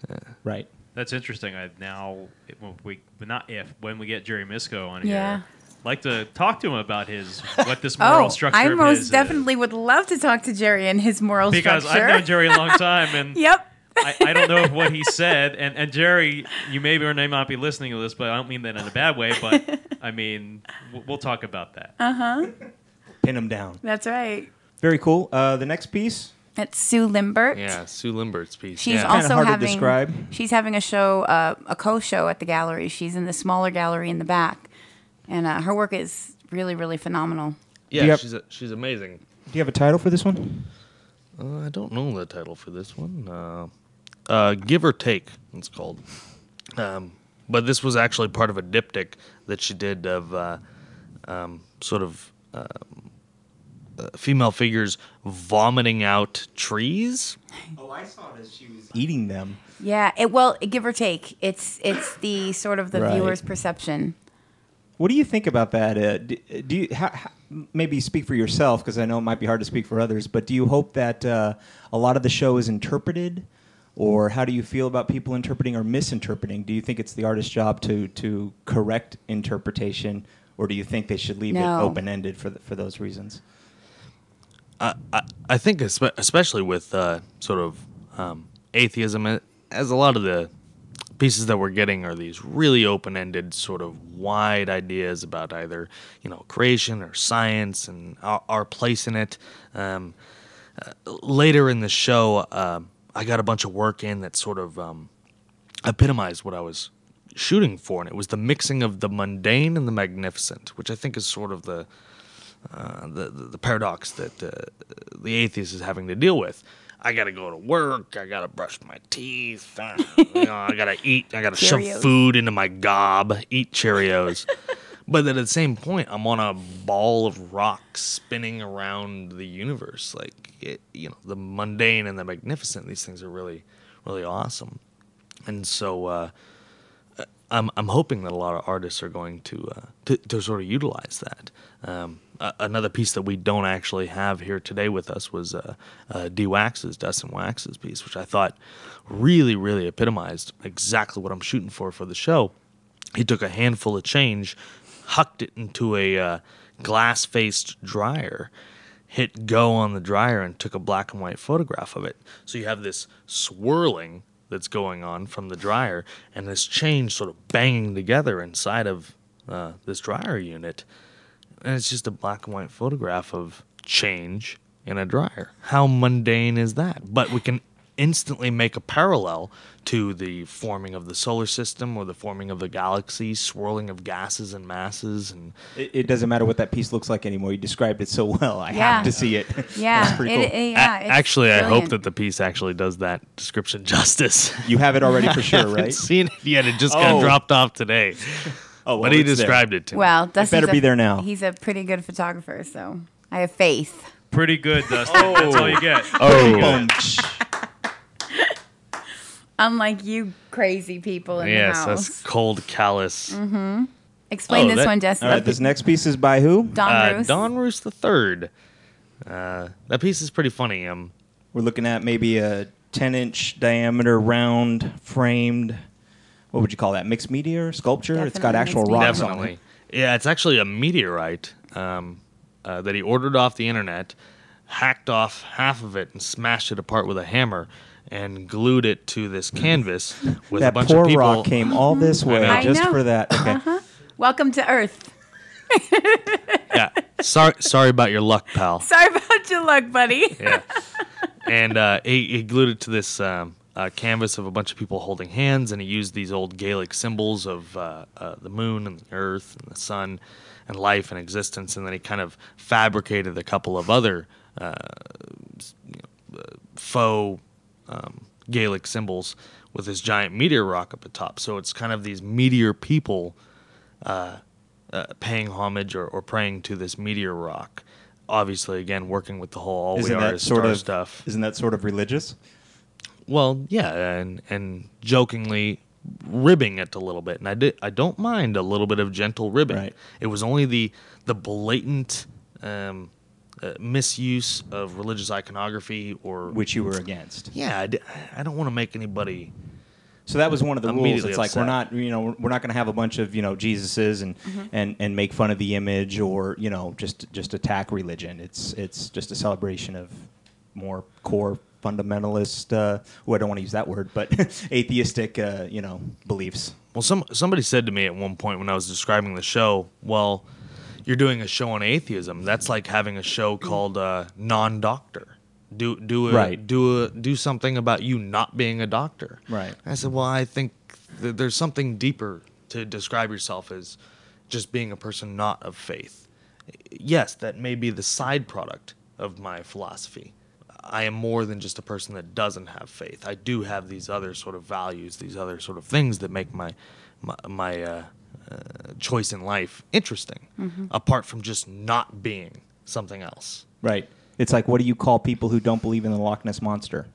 Right. Right. That's interesting. I now when we but not if when we get Jerry Misko on here, Yeah. like to talk to him about his what this moral Oh, structure. I most his is. definitely would love to talk to Jerry and his moral because structure. Because I've known Jerry a long time, and Yep. I, I don't know if what he said, and, and Jerry, you may or may not be listening to this, but I don't mean that in a bad way. But I mean, we'll, we'll talk about that. Uh huh. Pin him down. That's right. Very cool. Uh, the next piece. That's Sue Limbert. Yeah, Sue Limbert's piece. She's yeah. Also hard to having describe. she's having a show, uh, a co-show at the gallery. She's in the smaller gallery in the back, and uh, her work is really, really phenomenal. yeah, have- she's a, she's amazing. Do you have a title for this one? Uh, I don't know the title for this one. Uh, uh, Give or Take, it's called. Um, but this was actually part of a diptych that she did of uh, um, sort of um, uh, female figures vomiting out trees. Oh, I saw it as she was eating them. Yeah, it well, give or take, it's it's the sort of the Right. viewer's perception. What do you think about that? Uh, do, do you how, how, maybe speak for yourself because I know it might be hard to speak for others, but do you hope that uh, a lot of the show is interpreted, or how do you feel about people interpreting or misinterpreting? Do you think it's the artist's job to to correct interpretation, or do you think they should leave No. it open ended for the, for those reasons? I, I, think, espe- especially with uh, sort of um, atheism, uh, as a lot of the pieces that we're getting are these really open-ended, sort of wide ideas about either you know creation or science and our, our place in it. Um, uh, later in the show, um I got a bunch of work in that sort of um, epitomized what I was shooting for, and it was the mixing of the mundane and the magnificent, which I think is sort of the uh, the, the the paradox that uh, the atheist is having to deal with. I gotta go to work. I gotta brush my teeth. uh, you know, I gotta eat. I gotta Cheerios. shove food into my gob. Eat Cheerios. but at the same point, I'm on a ball of rock spinning around the universe. Like it, you know, the mundane and the magnificent. These things are really, really awesome. And so uh, I'm I'm hoping that a lot of artists are going to uh, to, to sort of utilize that. Um, a- another piece that we don't actually have here today with us was uh, uh, D Wax's Dustin Wax's piece, which I thought really really epitomized exactly what I'm shooting for for the show. He took a handful of change, hucked it into a uh, glass faced dryer, hit go on the dryer, and took a black and white photograph of it. So you have this swirling that's going on from the dryer and this change sort of banging together inside of uh, this dryer unit. And it's just a black and white photograph of change in a dryer. How mundane is that? But we can instantly make a parallel to the forming of the solar system or the forming of the galaxy, swirling of gases and masses and It, it doesn't matter what that piece looks like anymore. You described it so well. I Yeah. have to see it. Yeah, That's pretty it- cool. it- yeah. A- it's actually, I hope that the piece actually does that description justice. you have it already for sure, haven't right? seen it yet. It just got Oh. dropped off today. Oh, well, but he it's there. described it to me. Well, Dusty's better a- be there now. He's a pretty good photographer, so I have faith. Pretty good, Dustin. Oh. That's all you get. Oh, Boom. Unlike you crazy people in yes, the house. that's cold, callous. Explain Oh, this that- one, Jesse. All right, this next piece is by who? Don uh, Roos. Don Roos the Third. Uh, that piece is pretty funny. Um, We're looking at maybe a 10 inch diameter round framed, what would you call that? Mixed media sculpture? it's got Definitely actual mixed media. rocks on definitely. it. Yeah, it's actually a meteorite um, uh, that he ordered off the internet, hacked off half of it, and smashed it apart with a hammer, and glued it to this canvas with a bunch poor of people. rock came all this way know. I just know. for that. Okay. Welcome to Earth. Yeah, sorry, sorry about your luck, pal. Sorry about your luck, buddy. yeah. And uh, he, he glued it to this um, uh, canvas of a bunch of people holding hands, and he used these old Gaelic symbols of uh, uh, the moon and the earth and the sun and life and existence, and then he kind of fabricated a couple of other uh, you know, uh, faux um, Gaelic symbols with this giant meteor rock up the top. So it's kind of these meteor people uh, paying homage or, or praying to this meteor rock. Obviously, again, working with the whole all Isn't we are that is sort star of stuff. Isn't that sort of religious? Well, yeah, and and jokingly ribbing it a little bit, and I did I don't mind a little bit of gentle ribbing. Right. It was only the the blatant um, uh, misuse of religious iconography or Which you were against. yeah, I, don't want to make anybody. So that was one of the rules. Immediately It's like we're not, you know, we're not going to have a bunch of, you know, Jesuses and and and make fun of the image or you know just just attack religion. It's it's just a celebration of more core fundamentalist. Uh, well, I don't want to use that word, but atheistic, uh, you know, beliefs. Well, some somebody said to me at one point when I was describing the show, "Well, you're doing a show on atheism. That's like having a show called uh, Non-Doctor. Do do a, Right. do a, do something about you not being a doctor." Right. I said, "Well, I think th- there's something deeper to describe yourself as just being a person not of faith. Yes, that may be the side product of my philosophy." I am more than just a person that doesn't have faith. I do have these other sort of values, these other sort of things that make my my, my uh, choice in life interesting, mm-hmm. apart from just not being something else. Right. It's like, what do you call people who don't believe in the Loch Ness monster?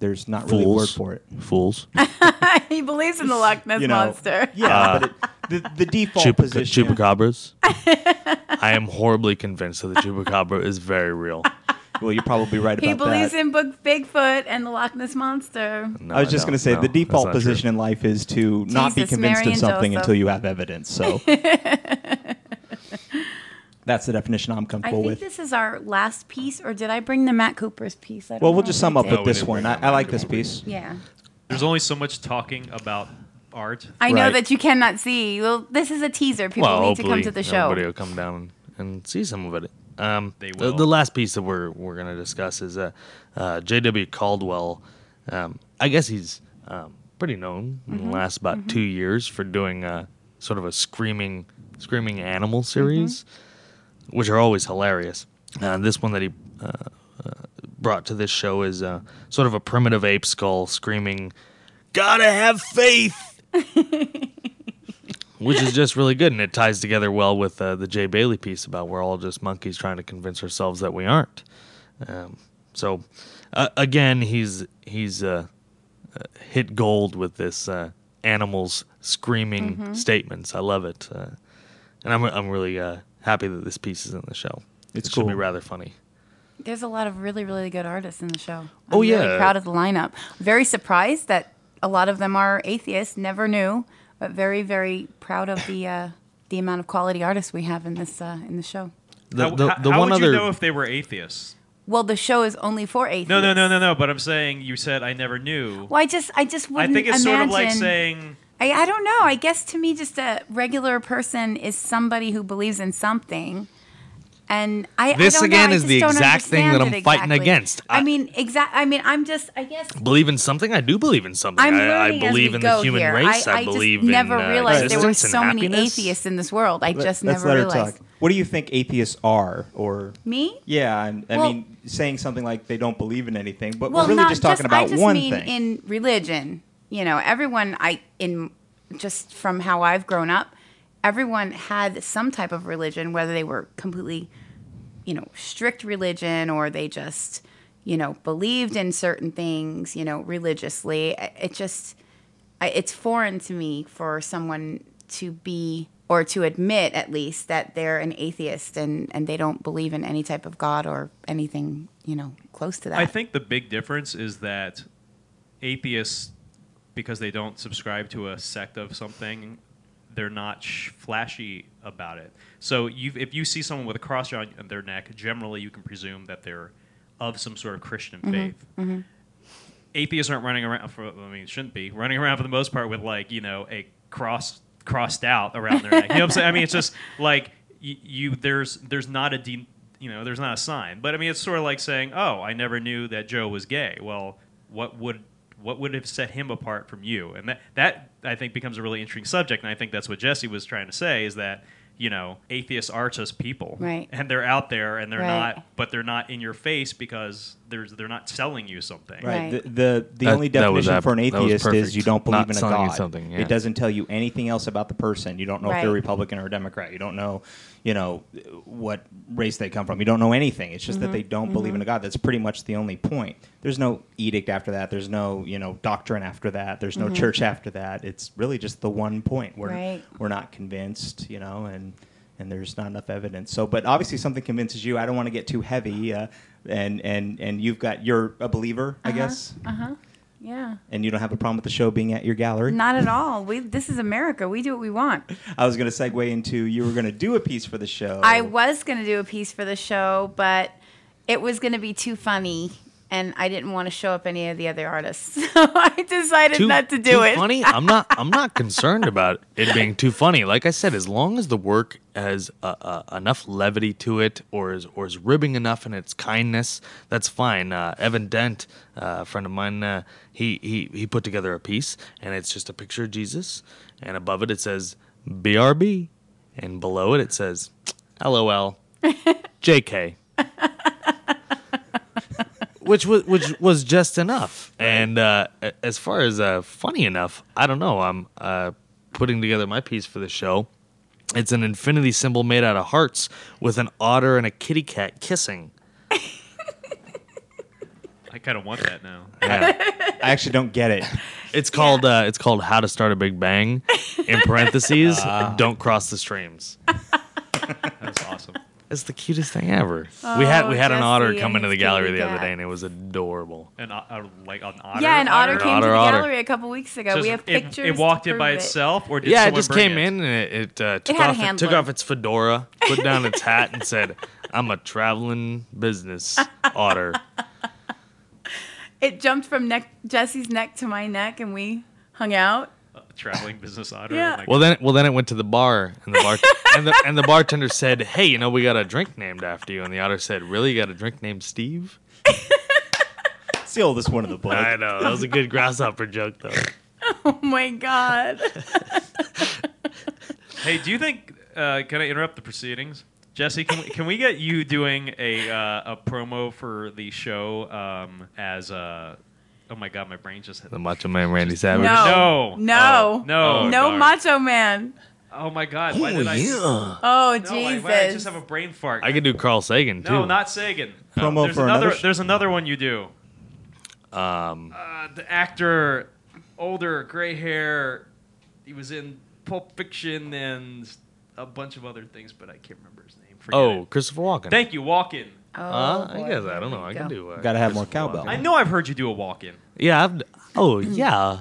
There's not really a word for it. Fools. he believes in the Loch Ness You know, monster. Yeah, but ah. it, the, the default Chupa- position. chupacabras. I am horribly convinced that the chupacabra is very real. Well, you're probably right about that. He believes that. in Book Bigfoot and the Loch Ness monster. No, I was just going to say No, the default not true. position in life is to not be convinced Mary, of something Joseph. until you have evidence. So that's the definition I'm comfortable with. I think with. this is our last piece, or did I bring the Matt Cooper's piece? I don't Well, we'll just sum up did. with this one. I, I like this piece. Yeah. There's only so much talking about art. I know Right. that you cannot see. Well, this is a teaser. People well, need to come to the show. Everybody will come down and see some of it. Um, They The, will. the last piece that we're we're going to discuss is uh, uh, J.W. Caldwell. Um, I guess he's um, pretty known in Mm-hmm. the last about two years for doing uh, sort of a screaming screaming Mm-hmm. animal series, which are always hilarious. Uh, this one that he uh, uh, brought to this show is uh, sort of a primitive ape skull screaming, "Gotta have faith." which is just really good, and it ties together well with uh, the Jay Bailey piece about we're all just monkeys trying to convince ourselves that we aren't. Um, so, uh, again, he's he's uh, uh, hit gold with this uh, animals screaming Mm-hmm. statements. I love it, uh, and I'm I'm really uh, happy that this piece is in the show. It's it should be cool. rather funny. There's a lot of really, really good artists in the show. I'm Oh, really yeah. proud of the lineup. Very surprised that a lot of them are atheists. Never knew, but very, very proud of the uh, the amount of quality artists we have in this uh, in the show. The, how the, how- the how one would other you know if they were atheists? Well, the show is only for atheists. No, no, no, no, no. But I'm saying you said I never knew. Well, I just, I just I wouldn't I think it's imagine. sort of like saying I, I don't know. I guess to me, just a regular person is somebody who believes in something. And I, This, I don't know, again, I is the exact thing that I'm it fighting against. I, I- mean, exact. I mean, I'm just. I guess believe in something. I do believe in something. I'm I, I learning as believe we in go the human here. race. I, I, I believe just never in uh, realized there were existence and so many happiness. atheists in this world. I just Let's never let her realized. talk. What do you think atheists are, or Me? yeah? I, I Well- mean, saying something like they don't believe in anything, but well, we're really just talking about I just one mean thing. in religion. You know, everyone. I in just from how I've grown up, everyone had some type of religion, whether they were completely, you know, strict religion or they just, you know, believed in certain things. You know, religiously. It just, I, it's foreign to me for someone to be or to admit at least that they're an atheist and and they don't believe in any type of god or anything you know close to that I think the big difference is that atheists, because they don't subscribe to a sect of something, they're not sh- flashy about it. So you, if you see someone with a cross around their neck, generally you can presume that they're of some sort of Christian mm-hmm. faith. Mm-hmm. Atheists aren't running around for. I mean, shouldn't be running around for the most part with like you know a cross crossed out around their neck. You know what I'm saying? I mean, it's just like you, you there's there's not a de, you know there's not a sign. But I mean, it's sort of like saying, oh, I never knew that Joe was gay. Well, what would what would have set him apart from you? And that that I think becomes a really interesting subject. And I think that's what Jesse was trying to say is that you know atheists are just people, Right. And they're out there and they're Right. not, but they're not in your face because there's they're not selling you something. Right. Right. The the, the That- only that was definition for an atheist is you don't believe Not in a god. something, yeah. It doesn't tell you anything else about the person. You don't know if they're Right. Republican or Democrat. You don't know, you know, what race they come from. You don't know anything. It's just that Mm-hmm. they don't believe in a god. That's pretty much the only point. There's no edict after that. There's no, you know, doctrine after that. There's no church after that. It's really just the one point. We're Mm-hmm. Right. we're not convinced, you know, and and there's not enough evidence. So, but obviously something convinces you. I don't want to get too heavy, uh, and and and you've got you're a believer, I guess, Uh huh. yeah and you don't have a problem with the show being at your gallery. Not at all. We this is America. We do what we want. I was going to segue into you were going to do a piece for the show. I was going to do a piece for the show, but it was going to be too funny and I didn't want to show up any of the other artists, so I decided too, not to do too it. funny. I'm not. I'm not concerned about it being too funny. Like I said, as long as the work has uh, uh, enough levity to it, or is or is ribbing enough in its kindness, that's fine. Uh, Evan Dent, uh, a friend of mine, uh, he he he put together a piece, and it's just a picture of Jesus, and above it it says "BRB," and below it it says "LOL," "JK." which was which was just enough. And uh, as far as uh, funny enough, I don't know. I'm uh, putting together my piece for the show. It's an infinity symbol made out of hearts with an otter and a kitty cat kissing. I kind of want that now. Yeah. I actually don't get it. It's called uh, it's called How to Start a Big Bang. In parentheses, don't cross the streams. That's awesome. It's the cutest thing ever. we had we Oh, had an otter Jesse come into the gallery kitty the other day, and it was adorable. And uh, uh, like an otter. yeah, an otter, came Otter, to the otter. gallery a couple weeks ago. So we have it, pictures. It walked to in by it. itself, or did yeah, it someone just bring came it? in and it, it uh, took had off it, took off its fedora, put down its hat, and said, "I'm a traveling business otter." It jumped from neck Jesse's neck to my neck, and we hung out. Traveling business otter. Yeah. Like, Well then, well then it went to the bar, and the bar and the and the bartender said, "Hey, you know we got a drink named after you." And the otter said, "Really? You got a drink named Steve?" It's the oldest one in the book. I know that was a good grasshopper joke though. Oh my god! hey, do you think? Uh, can I interrupt the proceedings? Jesse, can we, can we get you doing a uh, a promo for the show um, as uh, oh my god, my brain just hit The Macho Man Randy Savage. No, No. no, Oh, no. no. Macho Man. Oh my god, why Oh did I? yeah. Oh No, Jesus! why did I just have a brain fart. I could do Carl Sagan too. no, not Sagan. Promo there's for another. another there's another one you do. Um, Uh, the actor, older, gray hair. He was in Pulp Fiction and a bunch of other things, but I can't remember his name. Forget oh, it. Christopher Walken. thank you. Walken. Oh, Uh, I guess I don't know. I go. can do. Uh, Gotta have more cowbell. I know I've heard you do a Walken. Yeah. I've, oh yeah.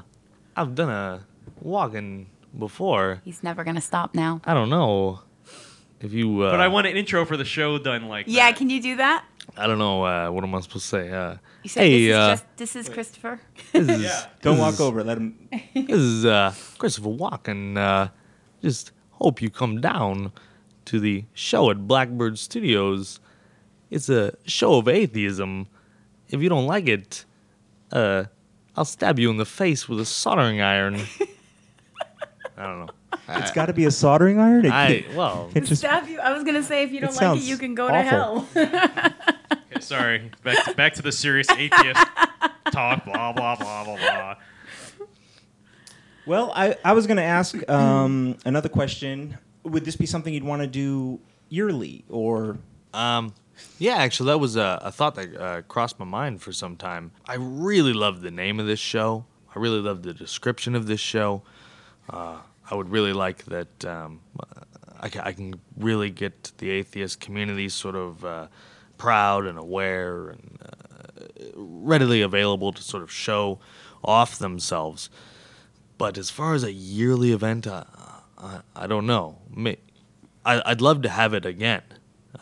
I've done a Walken before. He's never gonna stop now. I don't know if you. Uh, But I want an intro for the show done like Yeah, that. can you do that? I don't know. Uh, what am I supposed to say? Uh, You said hey, this is uh, just this is Christopher. this is Yeah. Don't this walk is- over. Let him. This is uh, Christopher Walken. Uh, just hope you come down to the show at Blackbird Studios. It's a show of atheism. If you don't like it, uh, I'll stab you in the face with a soldering iron. I don't know. It's got to be a soldering iron. It I can't- well, it just Stab you. I was gonna say if you don't like it, sounds you can go to hell. Okay, sorry. Back to, back to the serious atheist talk. Blah blah blah blah blah. Well, I, I was going to ask um, another question. Would this be something you'd want to do yearly or? Um, yeah, actually, that was a, a thought that uh, crossed my mind for some time. I really love the name of this show. I really love the description of this show. Uh, I would really like that. Um, I, I can really get the atheist community sort of uh, proud and aware and uh, readily available to sort of show off themselves. But as far as a yearly event, uh, I, I don't know. I, I'd love to have it again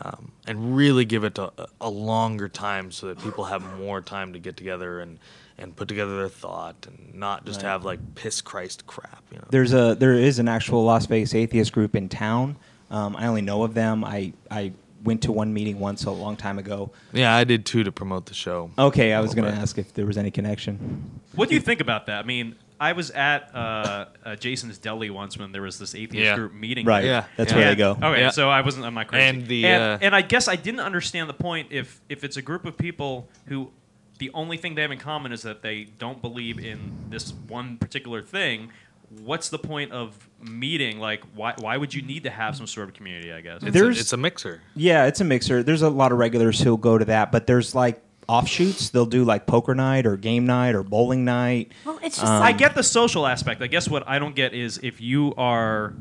um, and really give it a, a longer time so that people have more time to get together and, and put together their thought and not just Right. have like piss Christ crap. You know. There's a there is an actual Las Vegas atheist group in town. Um, I only know of them. I I went to one meeting once a long time ago. Yeah, I did too to promote the show. Okay, I was going to ask if there was any connection. What do you think about that? I mean, I was at uh, uh, Jason's Deli once when there was this atheist Yeah. group meeting. Right. Yeah, That's yeah. where they go. Okay, Yeah. so I wasn't. I'm not crazy. And the, and, uh, and I guess I didn't understand the point. If if it's a group of people who the only thing they have in common is that they don't believe in this one particular thing. What's the point of meeting? Like, why why would you need to have some sort of community? I guess. It's, There's- a, it's a mixer. Yeah, it's a mixer. There's a lot of regulars who'll go to that, but there's like offshoots. They'll do like poker night or game night or bowling night. well, it's just Um, I get the social aspect. I guess what I don't get is if you are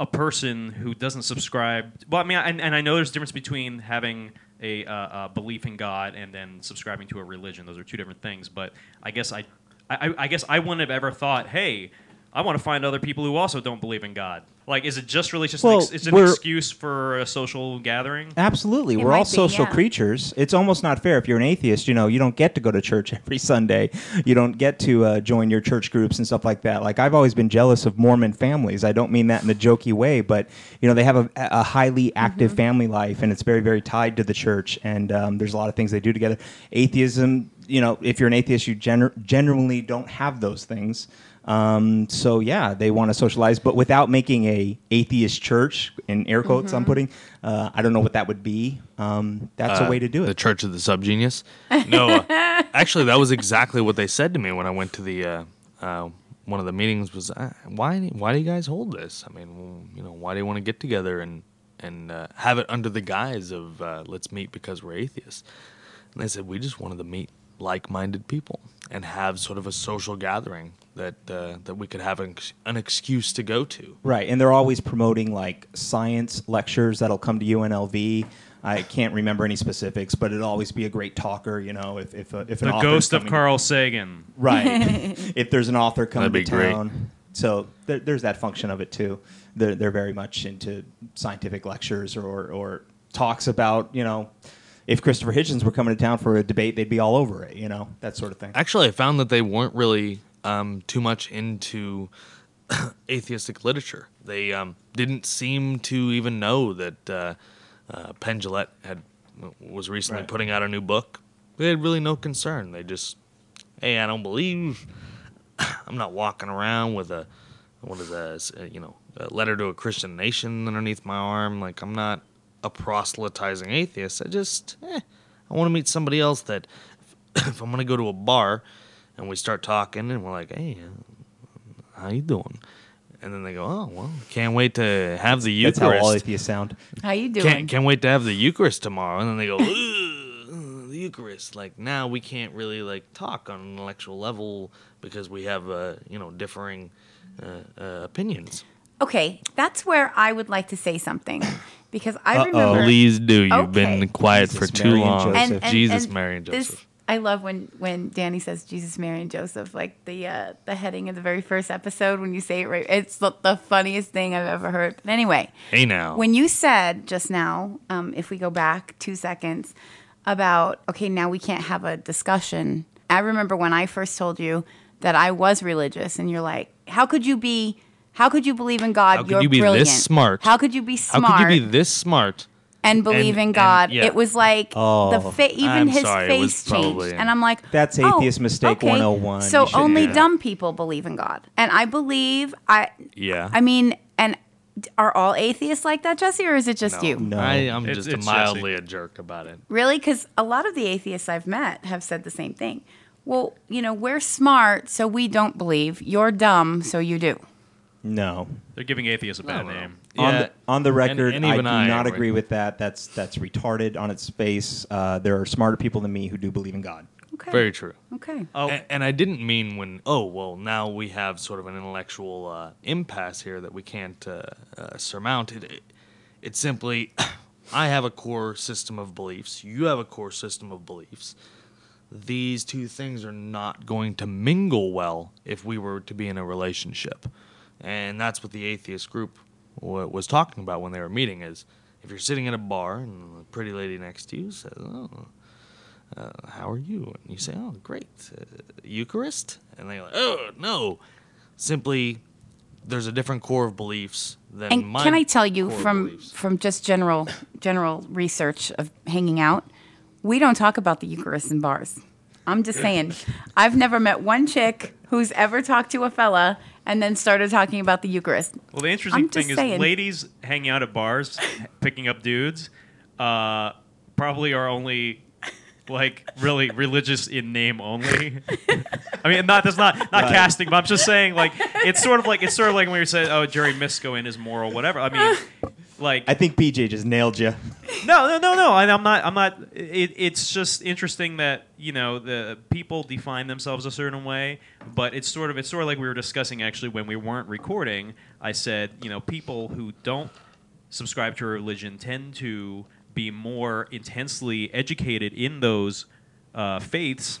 a person who doesn't subscribe. Well, I mean, and, and I know there's a difference between having a, uh, a belief in God and then subscribing to a religion. Those are two different things. But I guess I, I, I guess I wouldn't have ever thought, hey, I want to find other people who also don't believe in God. Like, is it just really just Well, an, ex- it's an excuse for a social gathering? Absolutely. It We're all be, social yeah. creatures. It's almost not fair if you're an atheist, you know, you don't get to go to church every Sunday. You don't get to uh, join your church groups and stuff like that. Like I've always been jealous of Mormon families. I don't mean that in a jokey way, but you know, they have a, a highly active Mm-hmm. family life and it's very very tied to the church and um, there's a lot of things they do together. Atheism, you know, if you're an atheist, you gener- generally don't have those things. Um, so yeah, they want to socialize, but without making a atheist church in air quotes. Mm-hmm. I'm putting. Uh, I don't know what that would be. Um, that's a Uh, way to do it. The. Church of the Subgenius. No, uh, actually, that was exactly what they said to me when I went to the uh, uh, one of the meetings. Was uh, why? Why do you guys hold this? I mean, you know, why do you want to get together and and uh, have it under the guise of uh, let's meet because we're atheists? And they said we just wanted to meet like-minded people and have sort of a social gathering that uh, that we could have an, ex- an excuse to go to. Right, and they're always promoting like science lectures that'll come to UNLV. I can't remember any specifics, but it'll always be a great talker. You know, if if, uh, if an The author's ghost of Carl Sagan. Right. if there's an author coming That'd to be great. town. So there, there's that function of it too. They're, they're very much into scientific lectures or, or talks about, you know, if Christopher Hitchens were coming to town for a debate, they'd be all over it, you know, that sort of thing. Actually, I found that they weren't really um, too much into atheistic literature. They um, didn't seem to even know that uh, uh, Penn Jillette had was recently Right. putting out a new book. They had really no concern. They just, hey, I don't believe. I'm not walking around with a what is that? uh, You know, a letter to a Christian nation underneath my arm. Like I'm not a proselytizing atheist. I just, eh, I want to meet somebody else that if I'm gonna go to a bar and we start talking and we're like, hey, how you doing? And then they go, oh well, can't wait to have the Eucharist." That's how all Eucharist. atheists sound. How you doing? Can't can't wait to have the Eucharist tomorrow. And then they go, the Eucharist. Like now we can't really like talk on an intellectual level because we have uh, you know differing uh, uh, opinions. Okay, that's where I would like to say something because I Uh-oh. remember. Please do. You've Okay. been quiet Jesus, for too Mary and long. Joseph. Jesus, Mary, and this- Joseph. I love when when Danny says Jesus, Mary, and Joseph, like the uh, the heading of the very first episode when you say it right. It's the, the funniest thing I've ever heard. But anyway, hey now. when you said just now, um, if we go back two seconds, about okay, now we can't have a discussion. I remember when I first told you that I was religious, and you're like, "How could you be? How could you believe in God? How could you're you be this brilliant. smart? How could you be smart? How could you be this smart? And believe and- in God. yeah. It was like Oh. the fa- even I'm his sorry, face was probably- changed, and I'm like, That's oh, atheist mistake okay. 101. So shouldn't only do that. dumb people believe in God, and I believe I. Yeah. I mean, and are all atheists like that, Jesse, or is it just no, you? No. I, I'm It's- just it's a Jesse. mildly a jerk about it. Really? Because a lot of the atheists I've met have said the same thing. Well, you know, we're smart, so we don't believe. You're dumb, so you do. No. They're giving atheists a oh, bad No, no. Name. On the, on the record, and I do I not agree. agree with that. That's that's retarded on its face. Uh, there are smarter people than me who do believe in God. Okay. Very true. Okay. Oh, A- And, I didn't mean when, oh, well, now we have sort of an intellectual uh, impasse here that we can't uh, uh, surmount. It, it, it's simply, I have a core system of beliefs, you have a core system of beliefs. These two things are not going to mingle well if we were to be in a relationship. And that's what the atheist group wa was talking about when they were meeting is if you're sitting in a bar and the pretty lady next to you says, oh, uh, how are you? And you say, oh, great. Uh, Eucharist? And they're like, oh, no. Simply, there's a different core of beliefs than And can I tell you from beliefs. from just general general research of hanging out, we don't talk about the Eucharist in bars. I'm just saying, I've never met one chick who's ever talked to a fella and then started talking about the Eucharist. Well, the interesting I'm thing is saying. ladies hanging out at bars, picking up dudes, uh, probably are only like really religious in name only. I mean, not that's not not casting, but I'm just saying like it's sort of like it's sort of like when you say, "Oh, Jerry Misko in his moral whatever." I mean, like I think PJ just nailed you. no, no, no, no. And I'm not. I'm not. It, it's just interesting that you know the people define themselves a certain way, but it's sort of it's sort of like we were discussing actually when we weren't recording. I said you know people who don't subscribe to a religion tend to be more intensely educated in those uh, faiths,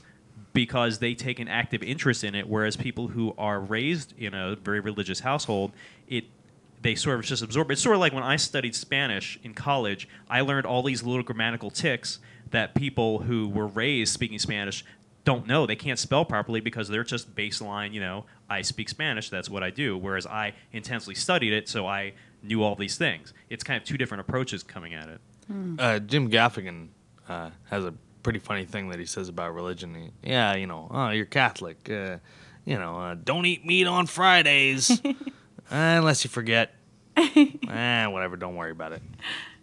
because they take an active interest in it, whereas people who are raised in a very religious household, it they sort of just absorb. It's sort of like when I studied Spanish in college, I learned all these little grammatical ticks that people who were raised speaking Spanish don't know. They can't spell properly because they're just baseline, you know, I speak Spanish, that's what I do. Whereas I intensely studied it, so I knew all these things. It's kind of two different approaches coming at it. Uh, Jim Gaffigan uh, has a pretty funny thing that he says about religion. He, yeah, you know, oh, you're Catholic. Uh, you know, uh, don't eat meat on Fridays uh, unless you forget. eh, whatever. Don't worry about it.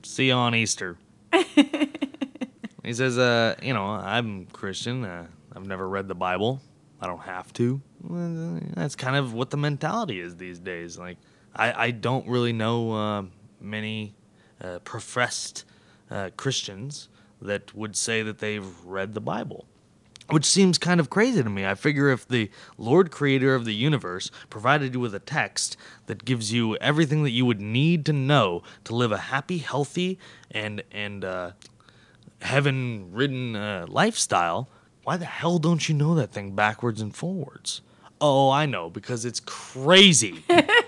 See you on Easter. he says, uh, you know, I'm Christian. Uh, I've never read the Bible. I don't have to. That's kind of what the mentality is these days. Like, I, I don't really know uh, many uh, professed uh, Christians that would say that they've read the Bible. Which seems kind of crazy to me. I figure if the Lord creator of the universe provided you with a text that gives you everything that you would need to know to live a happy, healthy, and and uh, heaven-ridden uh, lifestyle, why the hell don't you know that thing backwards and forwards? Oh, I know because it's crazy.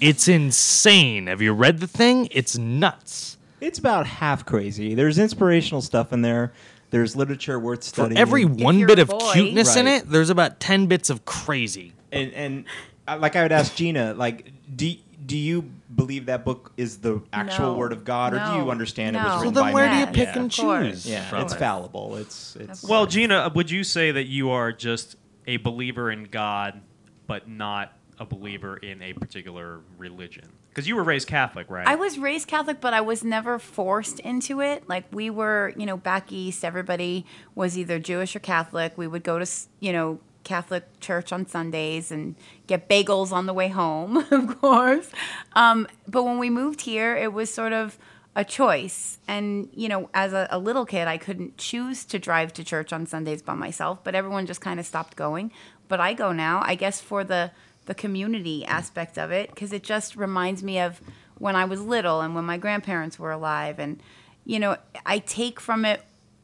it's insane. Have you read the thing? It's nuts. It's about half crazy. There's inspirational stuff in there. There's literature worth For studying. every one you're bit a of boy- cuteness in Right. it, there's about 10 bits of crazy. and and uh, like I would ask Gina, like, do do you believe that book is the actual No. word of God, or do No. you understand it No. was Well, written then by where do you man? pick yeah. and Of course. choose? Yeah, from it's it? fallible. It's it's Well, Gina, would you say that you are just a believer in God, but not a believer in a particular religion? Because you were raised Catholic, right? I was raised Catholic, but I was never forced into it. Like we were, you know, back east, everybody was either Jewish or Catholic. We would go to, you know, Catholic church on Sundays and get bagels on the way home, of course. Um, but when we moved here, it was sort of a choice. And, you know, as a, a little kid, I couldn't choose to drive to church on Sundays by myself, but everyone just kind of stopped going. But I go now, I guess, for the the community aspect of it because it just reminds me of when I was little and when my grandparents were alive. And you know I take from it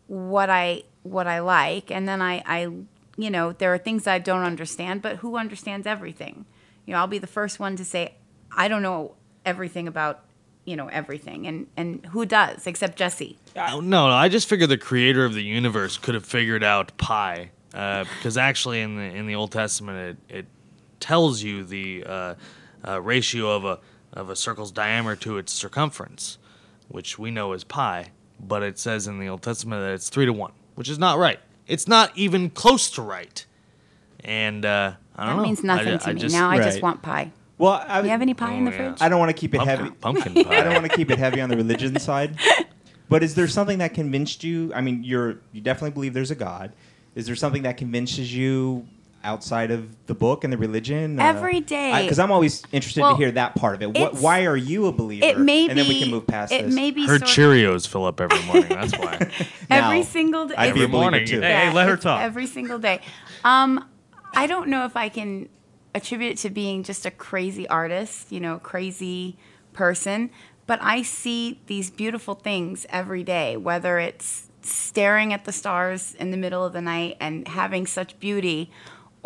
what I what I like. And then I I you know there are things I don't understand but who understands everything? You know I'll be the first one to say I don't know everything about you know everything. And and who does except Jesse? Oh, no, no, I just figured the creator of the universe could have figured out pi, uh, because actually in the in the Old Testament it, it tells you the uh, uh, ratio of a of a circle's diameter to its circumference, which we know is pi, but it says in the Old Testament that it's three to one, which is not right. It's not even close to right, and uh, I don't that know. That means nothing ju- to I me just- now I just want pie well, I, you have any pie in the Oh, yeah. fridge I don't want to keep it pumpkin, heavy. pumpkin pie. I don't want to keep it heavy on the religion side. But is there something that convinced you? I mean, you're you definitely believe there's a God. Is there something that convinces you outside of the book and the religion? Every day. Because I'm always interested Well, to hear that part of it. What, why are you a believer? it may and then we can move past it this. may be Her sort Cheerios fill up every morning. That's why. Now, every single day I'd Every morning. too. Hey, hey, let her talk. Every single day. Um, I don't know if I can attribute it to being just a crazy artist, you know, crazy person, but I see these beautiful things every day, whether it's staring at the stars in the middle of the night and having such beauty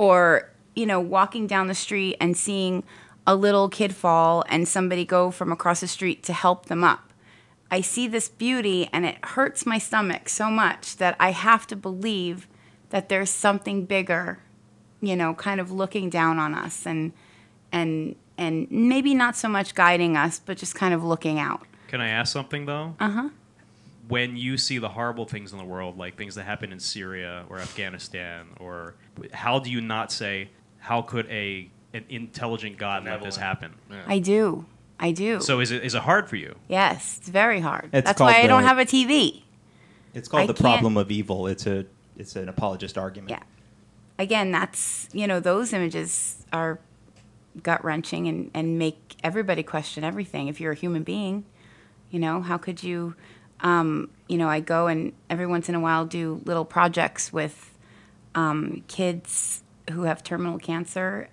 or, you know, walking down the street and seeing a little kid fall and somebody go from across the street to help them up. I see this beauty and it hurts my stomach so much that I have to believe that there's something bigger, you know, kind of looking down on us and and and maybe not so much guiding us, but just kind of looking out. Can I ask something though? Uh huh. When you see the horrible things in the world, like things that happen in Syria or Afghanistan, or how do you not say, how could a an intelligent God let this happen? I do. I do. So is it is it hard for you? yes, it's very hard. It's That's called why I don't have a TV. It's called I the problem of evil. It's a it's an apologist argument. Yeah. Again, that's you know those images are gut wrenching and and make everybody question everything. If you're a human being, you know how could you? Um, you know, I go and every once in a while do little projects with um, kids who have terminal cancer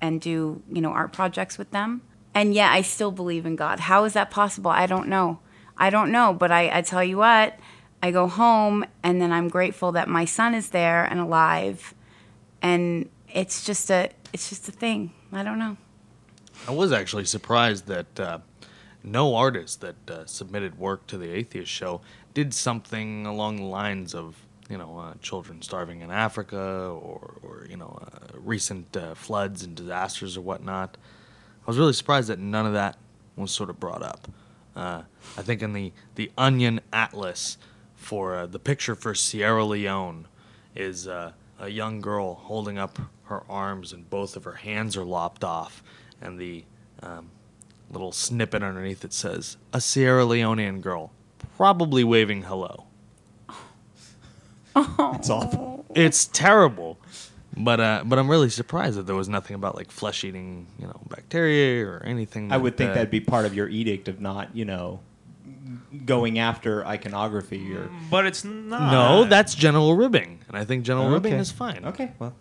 and do you know art projects with them. And yet I still believe in God. How is that possible? I don't know. I don't know, but I, I tell you what, I go home and then I'm grateful that my son is there and alive. And it's just a it's just a thing. I don't know. I was actually surprised that uh, no artist that uh, submitted work to the Atheist Show did something along the lines of, you know, uh, children starving in Africa or, or you know, uh, recent uh, floods and disasters or whatnot. I was really surprised that none of that was sort of brought up. Uh, I think in the, the Onion Atlas for uh, the picture for Sierra Leone is a young girl holding up her arms and both of her hands are lopped off, and the um, little snippet underneath it says a Sierra Leonean girl, probably waving hello. It's awful. It's terrible, but uh, but I'm really surprised that there was nothing about like flesh eating, you know, bacteria or anything. I would think uh, that'd be part of your edict of not, you know, going after iconography or. But it's not. No, that's general ribbing, and I think general ribbing Okay. is fine. Okay, well,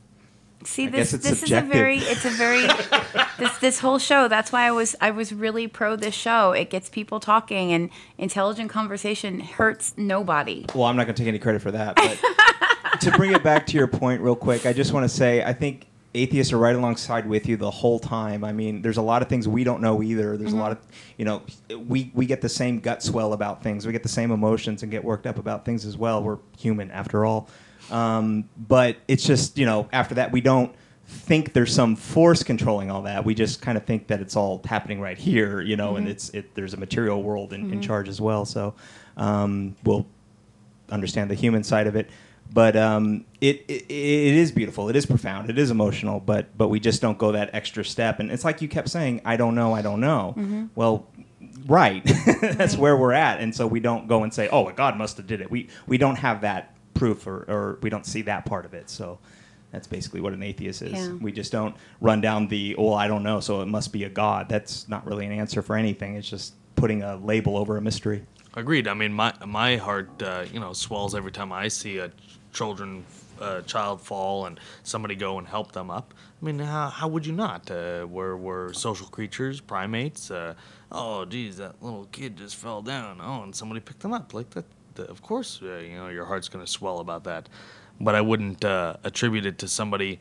See this this subjective. is a very it's a very this this whole show that's why I was I was really pro this show. It gets people talking and intelligent conversation hurts nobody. well, I'm not going to take any credit for that. But to bring it back to your point, real quick, I just want to say I think atheists are right alongside with you the whole time. I mean, there's a lot of things we don't know either. There's a mm-hmm. lot of, you know, we we get the same gut swell about things. We get the same emotions and get worked up about things as well. We're human after all. Um, but it's just, you know, after that we don't think there's some force controlling all that. We just kind of think that it's all happening right here, you know, and it's it there's a material world in, in charge as well. So um, we'll understand the human side of it. But um, it, it it is beautiful. It is profound. It is emotional. But but we just don't go that extra step. And it's like you kept saying, I don't know. I don't know. Well, right. That's where we're at. And so we don't go and say, oh, God must have did it. We we don't have that proof or, or we don't see that part of it. So that's basically what an atheist is. Yeah. We just don't run down the, oh, I don't know, so it must be a God. That's not really an answer for anything. It's just putting a label over a mystery. Agreed. I mean, my my heart, uh, you know, swells every time I see a children, uh, child fall and somebody go and help them up. I mean, how, how would you not? Uh, we're we're social creatures, primates. Uh, oh, geez, that little kid just fell down. Oh, and somebody picked them up. Like that. The- of course, uh, you know, your heart's going to swell about that. But I wouldn't uh, attribute it to somebody.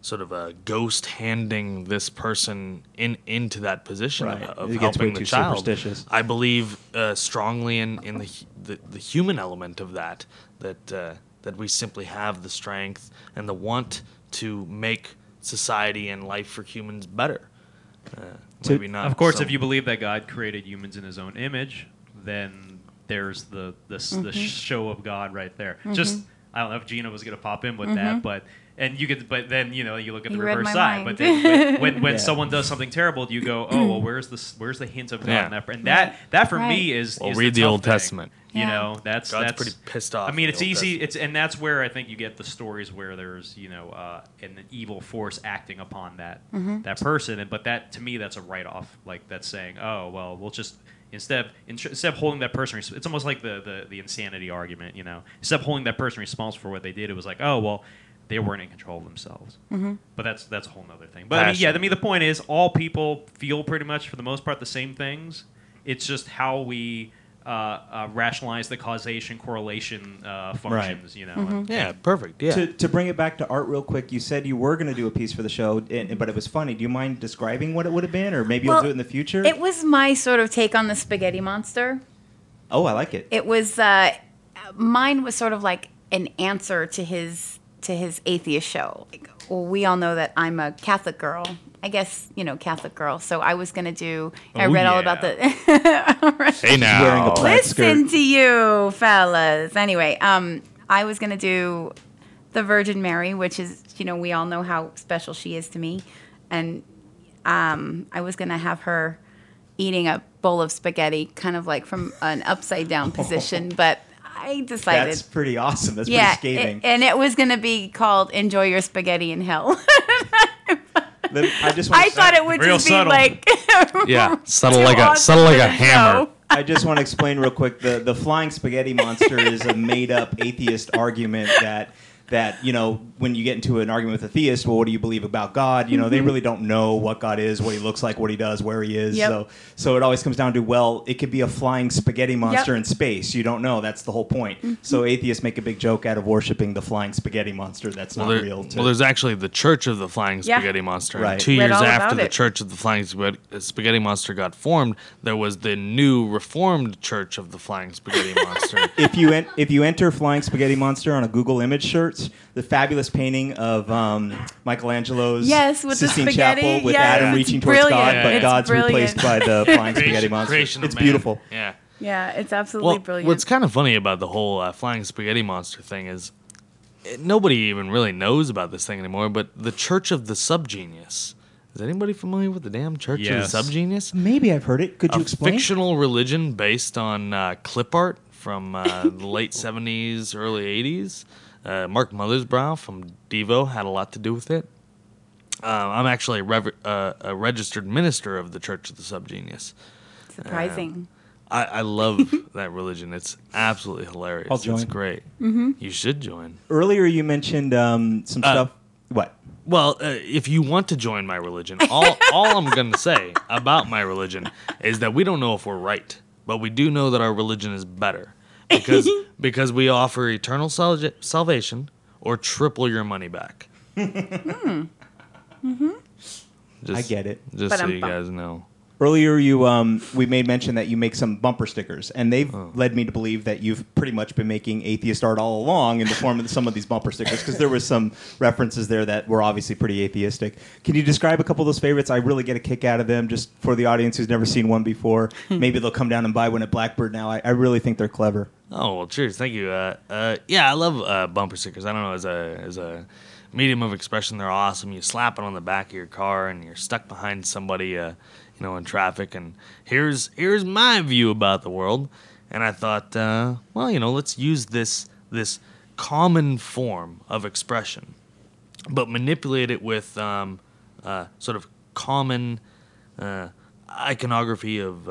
Sort of a ghost handing this person in into that position Right. of, of It gets way helping the too child. superstitious. I believe uh, strongly in, in the, the the human element of that that uh, that we simply have the strength and the want to make society and life for humans better. Uh, To- maybe not. Of course, so- if you believe that God created humans in His own image, then there's the the, s the show of God right there. Just I don't know if Gina was going to pop in with that, but and you could, but then you know you look at the You reverse side. mind. But then when when, when Yeah. someone does something terrible, you go, oh well, where's the where's the hint of God Yeah. in that? And that that for me is Well, is read the, the Old thing. Testament. You Yeah. know, that's God's that's pretty pissed off I mean, it's easy. Testament. It's and that's where I think you get the stories where there's you know uh, an evil force acting upon that that person, and but that to me that's a write off. Like that's saying, oh well, we'll just instead of instead of holding that person, res- it's almost like the, the the insanity argument. You know, instead of holding that person responsible for what they did, it was like, oh well. They weren't in control of themselves, mm-hmm. but that's that's a whole other thing. But I mean, yeah, I Passion. mean, the point is, all people feel pretty much for the most part the same things. It's just how we uh, uh, rationalize the causation correlation uh, functions. You know, yeah, perfect. Yeah. To, to bring it back to art real quick, you said you were going to do a piece for the show, and, but it was funny. Do you mind describing what it would have been, or maybe Well, you'll do it in the future? It was my sort of take on the spaghetti monster. oh, I like it. It was uh, mine was sort of like an answer to his to his atheist show. Like, well, we all know that I'm a Catholic girl. I guess you know Catholic girl. So I was gonna do. I Oh, read all about the. hey now. wearing a plaid Listen skirt. to you, fellas. Anyway, um, I was gonna do the Virgin Mary, which is you know we all know how special she is to me, and um, I was gonna have her eating a bowl of spaghetti, kind of like from an upside down position, but I decided. That's pretty awesome. That's yeah, pretty scathing. it- and it was going to be called "Enjoy Your Spaghetti in Hell." I just I thought it would Real just subtle. be like, Yeah, subtle like a awesome subtle like a hammer. show. I just want to explain real quick. The the flying spaghetti monster is a made up atheist argument that that you know when you get into an argument with a theist, well, what do you believe about God? You know, they really don't know what God is, what He looks like, what He does, where He is. Yep. So, so it always comes down to well, it could be a flying spaghetti monster Yep. in space. You don't know. That's the whole point. So atheists make a big joke out of worshiping the flying spaghetti monster. That's Well, not there- real. To, well, there's actually the Church of the Flying Yeah. Spaghetti Monster. And Right. two Read years after the it. Church of the Flying uh, Spaghetti Monster got formed, there was the new Reformed Church of the Flying Spaghetti Monster. if you en- if you enter flying spaghetti monster on a Google image search, the fabulous painting of um, Michelangelo's Yes, with the Sistine spaghetti. Chapel with Yes, Adam it's reaching towards brilliant. God, but It's God's brilliant. replaced by the flying spaghetti monster. creation of It's man. beautiful. Yeah. Yeah, it's absolutely Well, brilliant. what's kind of funny about the whole uh, flying spaghetti monster thing is it, nobody even really knows about this thing anymore. But the Church of the Subgenius. Is anybody familiar with the damn Church Yes. of the Subgenius? Maybe I've heard it. Could you a explain? fictional religion based on uh, clip art from uh, the late 70s, early 80s. Uh, Mark Mothersbaugh from Devo had a lot to do with it. Uh, I'm actually a, rever- uh, a registered minister of the Church of the Subgenius. surprising. I, I love that religion. It's absolutely hilarious. I'll join. It's great. Mm-hmm. You should join. Earlier, you mentioned um, some Uh, stuff. What? Well, uh, if you want to join my religion, all, all I'm going to say about my religion is that we don't know if we're right, but we do know that our religion is better because because we offer eternal salva- salvation or triple your money back. Just, I get it. Just so you Ba-dum-bum. guys know. Earlier, you um, we made mention that you make some bumper stickers, and they've Oh. led me to believe that you've pretty much been making atheist art all along in the form of some of these bumper stickers, because there was some references there that were obviously pretty atheistic. Can you describe a couple of those favorites? I really get a kick out of them, just for the audience who's never seen one before. Maybe they'll come down and buy one at Blackbird now. I, I really think they're clever. Oh well, cheers, thank you. Uh, uh, yeah, I love uh, bumper stickers. I don't know as a as a medium of expression, they're awesome. You slap it on the back of your car, and you're stuck behind somebody, uh, you know, in traffic. And here's here's my view about the world. And I thought, uh, well, you know, let's use this this common form of expression, but manipulate it with um, uh, sort of common iconography of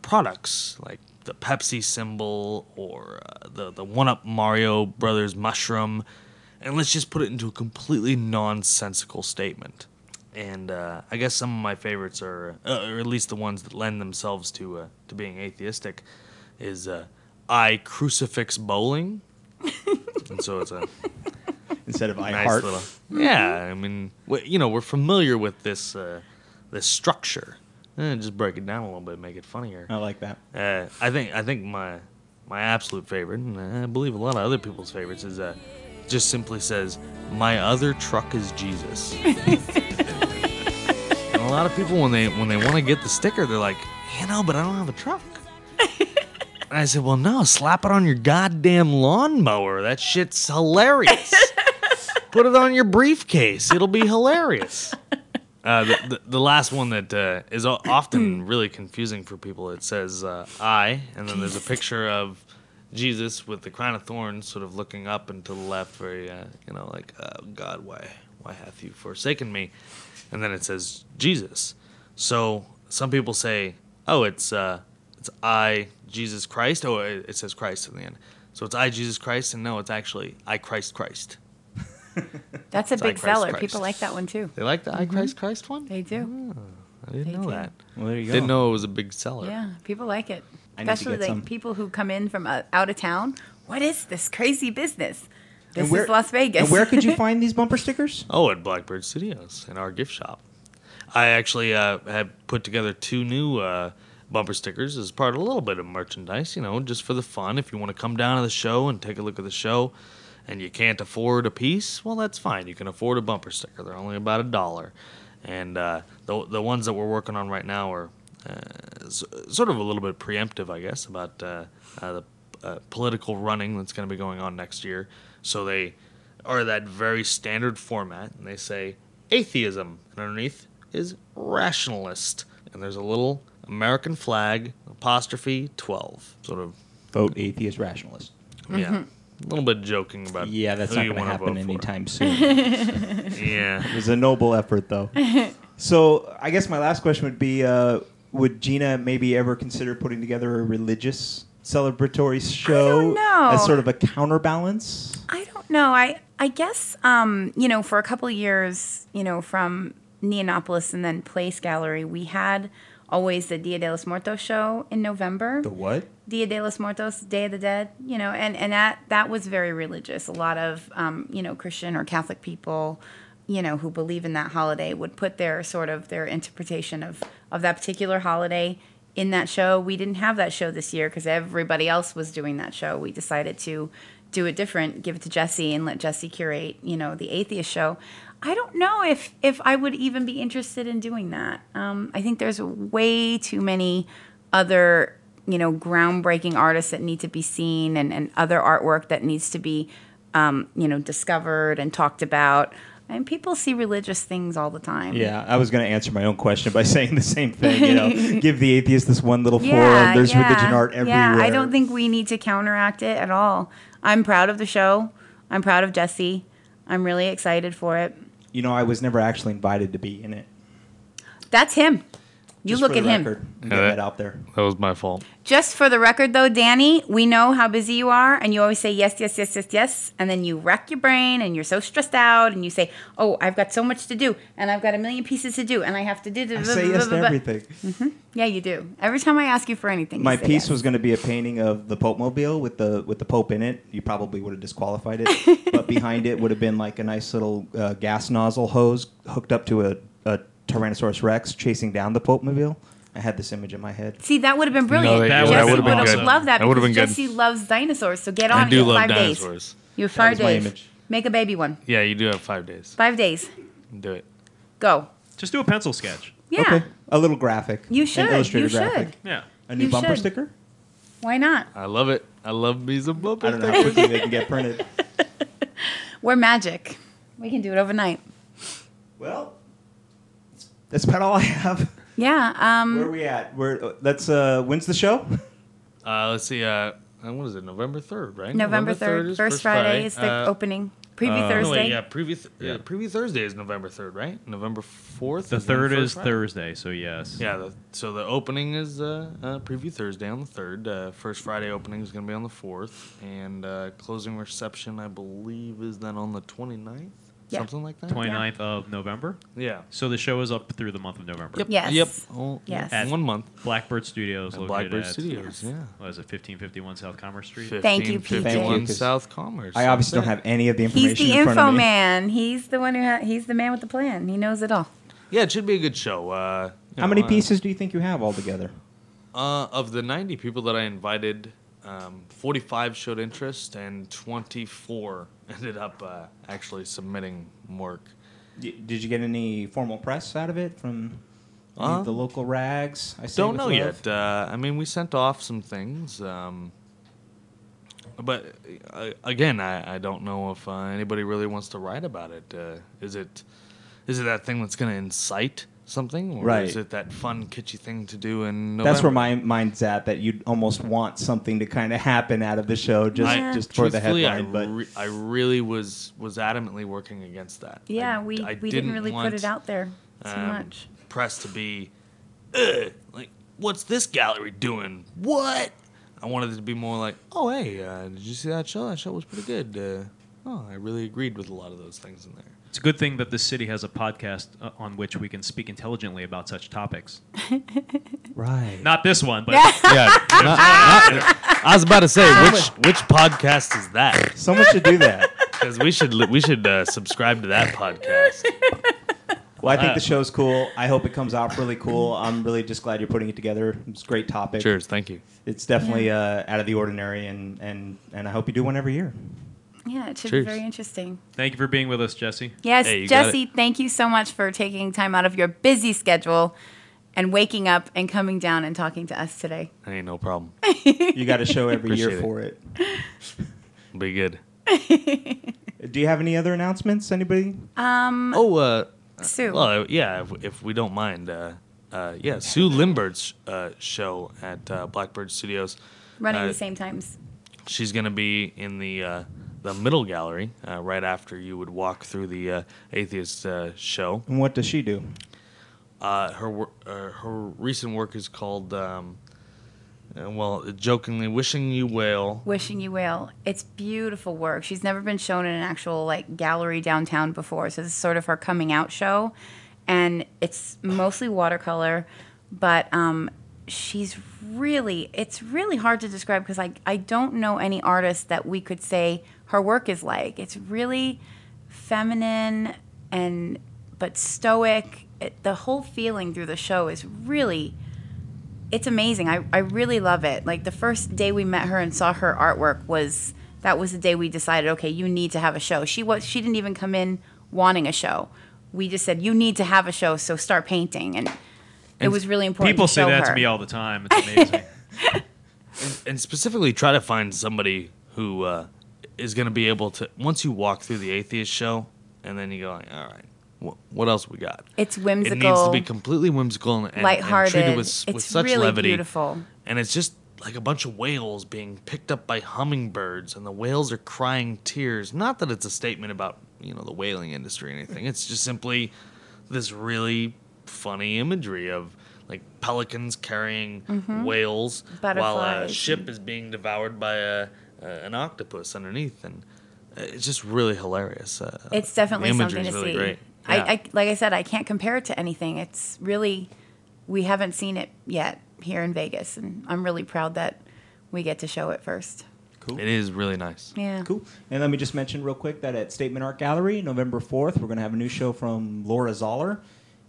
products like the Pepsi symbol or uh, the the One Up Mario Brothers mushroom, and let's just put it into a completely nonsensical statement. And uh, I guess some of my favorites are, uh, or at least the ones that lend themselves to uh, to being atheistic, is uh, I crucifix bowling, and so it's a Instead of I nice heart. little. Yeah, I mean, we, you know, we're familiar with this uh, this structure. Eh, just break it down a little bit, make it funnier. I like that. Uh, I think I think my my absolute favorite, and I believe a lot of other people's favorites, is uh, just simply says, "My other truck is Jesus." and a lot of people, when they when they want to get the sticker, they're like, "You know, but I don't have a truck." and I said, "Well, no, slap it on your goddamn lawnmower. That shit's hilarious. Put it on your briefcase. It'll be hilarious." Uh, the, the, the last one that uh, is often really confusing for people. It says uh, "I," and then there's a picture of Jesus with the crown of thorns, sort of looking up and to the left, very you know, like oh, God, why, why hath you forsaken me? And then it says Jesus. So some people say, "Oh, it's uh, it's I, Jesus Christ." Oh, it, it says Christ in the end. So it's I, Jesus Christ, and no, it's actually I, Christ, Christ. That's a It's big Christ, seller. Christ. People like that one too. They like the I, Christ, Christ one. They do. I didn't They know do. that. Well, there you go. Didn't know it was a big seller. Yeah, people like it. I Especially get like some. people who come in from uh, out of town. What is this crazy business? This And where- is Las Vegas. And where could you find these bumper stickers? Oh, at Blackbird Studios in our gift shop. I actually uh, had put together two new uh, bumper stickers as part of a little bit of merchandise, you know, just for the fun. If you want to come down to the show and take a look at the show and you can't afford a piece, well, that's fine. You can afford a bumper sticker. They're only about a dollar. And uh, the, the ones that we're working on right now are uh, s- sort of a little bit preemptive, I guess, about uh, uh, the uh, political running that's going to be going on next year. So they are that very standard format, and they say atheism, and underneath is rationalist, and there's a little American flag apostrophe twelve, sort of Vote atheist rationalist. yeah, a little bit joking about Yeah, that's who not going to happen vote for. anytime soon. Yeah, It was a noble effort, though. so, I guess my last question would be: uh, Would Gina maybe ever consider putting together a religious celebratory show as sort of a counterbalance? I don't don't know. I I guess um, you know for a couple of years, you know, from Neonopolis and then Place Gallery, we had always the Dia de los Muertos show in November. The what? Dia de los Muertos, Day of the Dead, you know, and, and that, that was very religious. A lot of, um, you know, Christian or Catholic people, you know, who believe in that holiday would put their sort of their interpretation of, of that particular holiday in that show. We didn't have that show this year because everybody else was doing that show. We decided to do it different, give it to Jesse and let Jesse curate, you know, the atheist show. I don't know if if I would even be interested in doing that. Um, I think there's way too many other you know groundbreaking artists that need to be seen and, and other artwork that needs to be um, you know discovered and talked about. And people see religious things all the time. Yeah, I was going to answer my own question by saying the same thing. You know, give the atheist this one little forum. There's yeah, religion art everywhere. Yeah, I don't think we need to counteract it at all. I'm proud of the show. I'm proud of Jesse. I'm really excited for it. You know, I was never actually invited to be in it. That's him. You Just look for at the him. record, and get that- that out there. That was my fault. Just for the record, though, Danny, we know how busy you are, and you always say yes, yes, yes, yes, yes, and then you wreck your brain, and you're so stressed out, and you say, "Oh, I've got so much to do, and I've got a million pieces to do, and I have to do." I say yes to everything. Yeah, you do. Every time I ask you for anything, you My say piece yes. was going to be a painting of the Pope Mobile with the with the Pope in it. You probably would have disqualified it, but behind it would have been like a nice little uh, gas nozzle hose hooked up to a, a Tyrannosaurus Rex chasing down the Pope Mobile. I had this image in my head. See, that would have been brilliant. that- Jesse that would would've been good. loved that, That would've because been good. Jesse loves dinosaurs. So get on I do You have love five days. dinosaurs. You have five was my days. image. Make a baby one. Yeah, you do have five days. Five days. Do it. Go. Just do a pencil sketch. Yeah. Okay, a little graphic. You An should. Illustrator You should. graphic. Yeah. A new You bumper should. sticker. Why not? I love it. I love me some bumper I don't know how quickly they can get printed. We're magic. We can do it overnight. Well, that's about all I have. Yeah. Um, Where are we at? Where? Uh, let's. Uh, when's the show? Uh, let's see. Uh, uh, what is it? November third, right? November 3rd, is first Friday, is the Uh, opening. Preview no, Thursday. wait, yeah, preview. Th- Yeah. Uh, preview Thursday is November third, right? November fourth. The third is Thursday, so yes. Yeah. The, so the opening is uh, uh, preview Thursday on the third. Uh, first Friday opening is going to be on the fourth, and uh, closing reception, I believe, is then on the 29th? Yeah. Something like that. 29th of November. Yeah. So the show is up through the month of November. Yep. Yes. Yep. Oh, Yes. yeah, One month. Blackbird Studios At located Blackbird at Studios. Yeah. what is it 1551 South Commerce Street? Thank you, Pete. 1551 Thank you. South Commerce. I obviously don't have any of the information He's the in front info of me. man. He's the one who ha- he's the man with the plan. He knows it all. Yeah, it should be a good show. Uh, you How know, many uh, pieces do you think you have altogether? Uh, of the 90 people that I invited, um, 45 showed interest and 24 ended up uh, actually submitting work. Did you get any formal press out of it from Uh, the local rags? I Don't know love? yet. Uh, I mean, we sent off some things. Um, but uh, again, I, I don't know if uh, anybody really wants to write about it. Uh, is it is it that thing that's going to incite something, or Right. is it that fun, kitschy thing to do in November? That's where my mind's at. That you'd almost want something to kind of happen out of the show, just I- just for the headline. I, but re- I really was was adamantly working against that. Yeah, I- we, I we didn't really put it out there too um, much. Press to be, Ugh, like, what's this gallery doing? What? I wanted it to be more like, oh hey, uh, did you see that show? That show was pretty good. Uh, oh, I really agreed with a lot of those things in there. It's a good thing that this city has a podcast uh, on which we can speak intelligently about such topics. right. Not this one, but Yeah, not- not- I was about to say which which podcast is that? Someone should do that. Because we should li- we should uh, subscribe to that podcast. Well, I think Uh, the show's cool. I hope it comes out really cool. I'm really just glad you're putting it together. It's a great topic. Cheers, thank you. It's definitely uh, out of the ordinary, and, and, and I hope you do one every year. Yeah, it should cheers. be very interesting. thank you for being with us, Jesse. Yes, Hey, Jesse, thank you so much for taking time out of your busy schedule and waking up and coming down and talking to us today. Ain't no problem. You got a show every year Appreciate it. for it. Be good. Do you have any other announcements? Anybody? Um, Oh, uh, Sue. well, yeah, if, if we don't mind, uh, uh, yeah, Sue Limbert's uh, show at uh, Blackbird Studios. running uh, the same times. She's gonna be in the uh, the middle gallery uh, right after you would walk through the uh, atheist uh, show. And what does she do? Uh, her wor- uh, her recent work is called um, uh, well, jokingly wishing you well. Wishing You Well. It's beautiful work. She's never been shown in an actual like gallery downtown before, so this is sort of her coming out show, and it's mostly watercolor, but um, she's really it's really hard to describe because I I don't know any artist that we could say her work is like. It's really feminine and but stoic. It, the whole feeling through the show is really it's amazing. I, I really love it. Like the first day we met her and saw her artwork was that was the day we decided, okay, you need to have a show. She was she didn't even come in wanting a show. We just said you need to have a show, so start painting, and, it was really important. People to say show that her. to me all the time. It's amazing. and specifically try to find somebody who uh, is going to be able to once you walk through the atheist show and then you go like all right wh- what else we got It's whimsical. it needs to be completely whimsical and, and, and treated with, with it's such really levity beautiful. and it's just like a bunch of whales being picked up by hummingbirds and the whales are crying tears not that it's a statement about you know the whaling industry or anything it's just simply this really funny imagery of like pelicans carrying whales while a Mm-hmm. Ship is being devoured by a, uh, an octopus underneath and uh, it's just really hilarious uh, It's definitely the something to really see. great. I, Yeah. I like I said, I can't compare it to anything. It's really we haven't seen it yet here in Vegas, and I'm really proud that we get to show it first. Cool. it is really nice Yeah. Cool. And let me just mention real quick that at Statement Art Gallery, November 4th, we're going to have a new show from Laura Zoller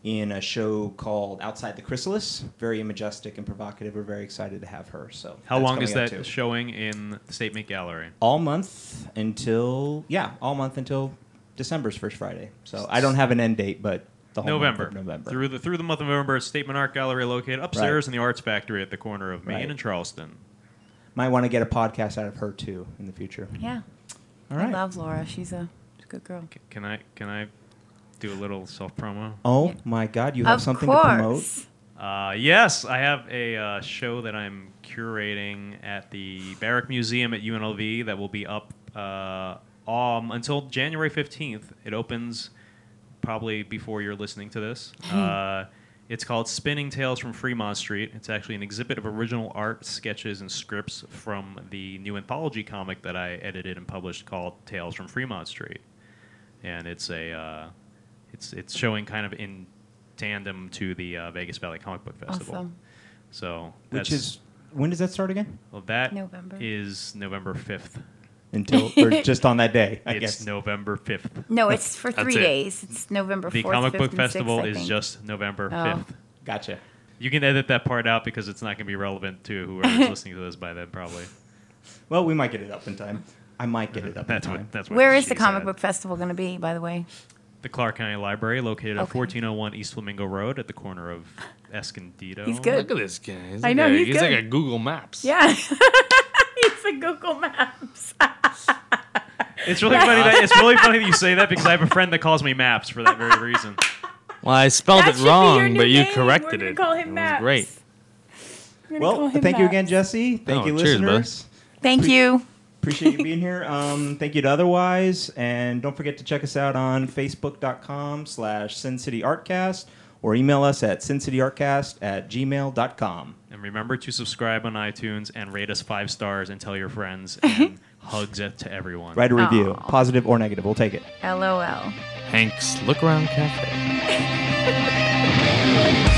in a show called Outside the Chrysalis. Very majestic and provocative. We're very excited to have her. So How long is that too. showing in the Statement Gallery? All month until yeah, all month until December's first Friday. So I don't have an end date, but the whole month November. of November. Through the through the month of November, Statement Art Gallery located upstairs in the Arts Factory at the corner of Main Right. and Charleston. Might want to get a podcast out of her too in the future. Yeah. All I love Laura. She's a, she's a good girl. C- Can I can I do a little self promo? Oh my God, you have of something course. to promote. Uh, yes, I have a uh, show that I'm curating at the Barrick Museum at UNLV that will be up uh, um, until January 15th. It opens probably before you're listening to this. Uh, it's called Spinning Tales from Fremont Street. It's actually an exhibit of original art, sketches, and scripts from the new anthology comic that I edited and published called Tales from Fremont Street. And it's a uh, it's it's showing kind of in tandem to the uh, Vegas Valley Comic Book Festival. Awesome. So Which is when does that start again? well, that November. is November fifth. Until or just on that day, I it's guess. November fifth. No, it's for three it. days. It's November 4th, The comic 5th, book and 6th, festival I is just November Oh. fifth. Gotcha. You can edit that part out because it's not going to be relevant to whoever's listening to this by then, probably. Well, we might get it up in time. I might get it up That's in time. what. That's what. Where is the comic said. book festival going to be, by the way? The Clark County Library, located at Okay. 1401 East Flamingo Road, at the corner of Escondido. He's good. Look at this guy. He's I like know, a, he's he's like a Google Maps. Yeah. it's a Google Maps. It's really funny. That, it's really funny that you say that because I have a friend that calls me Maps for that very reason. Well, I spelled That it should be your wrong, new but you name. corrected We're gonna it. call him it was Maps. great. We're gonna call Well, him thank you again, Maps. Jesse. Thank Oh, you, cheers, bud. listeners. Thank you. Appreciate you being here. Um, thank you to Otherwise. And don't forget to check us out on Facebook.com slash Sin City Artcast or email us at sincityartcast at gmail.com. And remember to subscribe on iTunes and rate us five stars and tell your friends. And hugs it to everyone. Write a review, Aw. positive or negative. We'll take it. LOL. Hank's Look Around Cafe.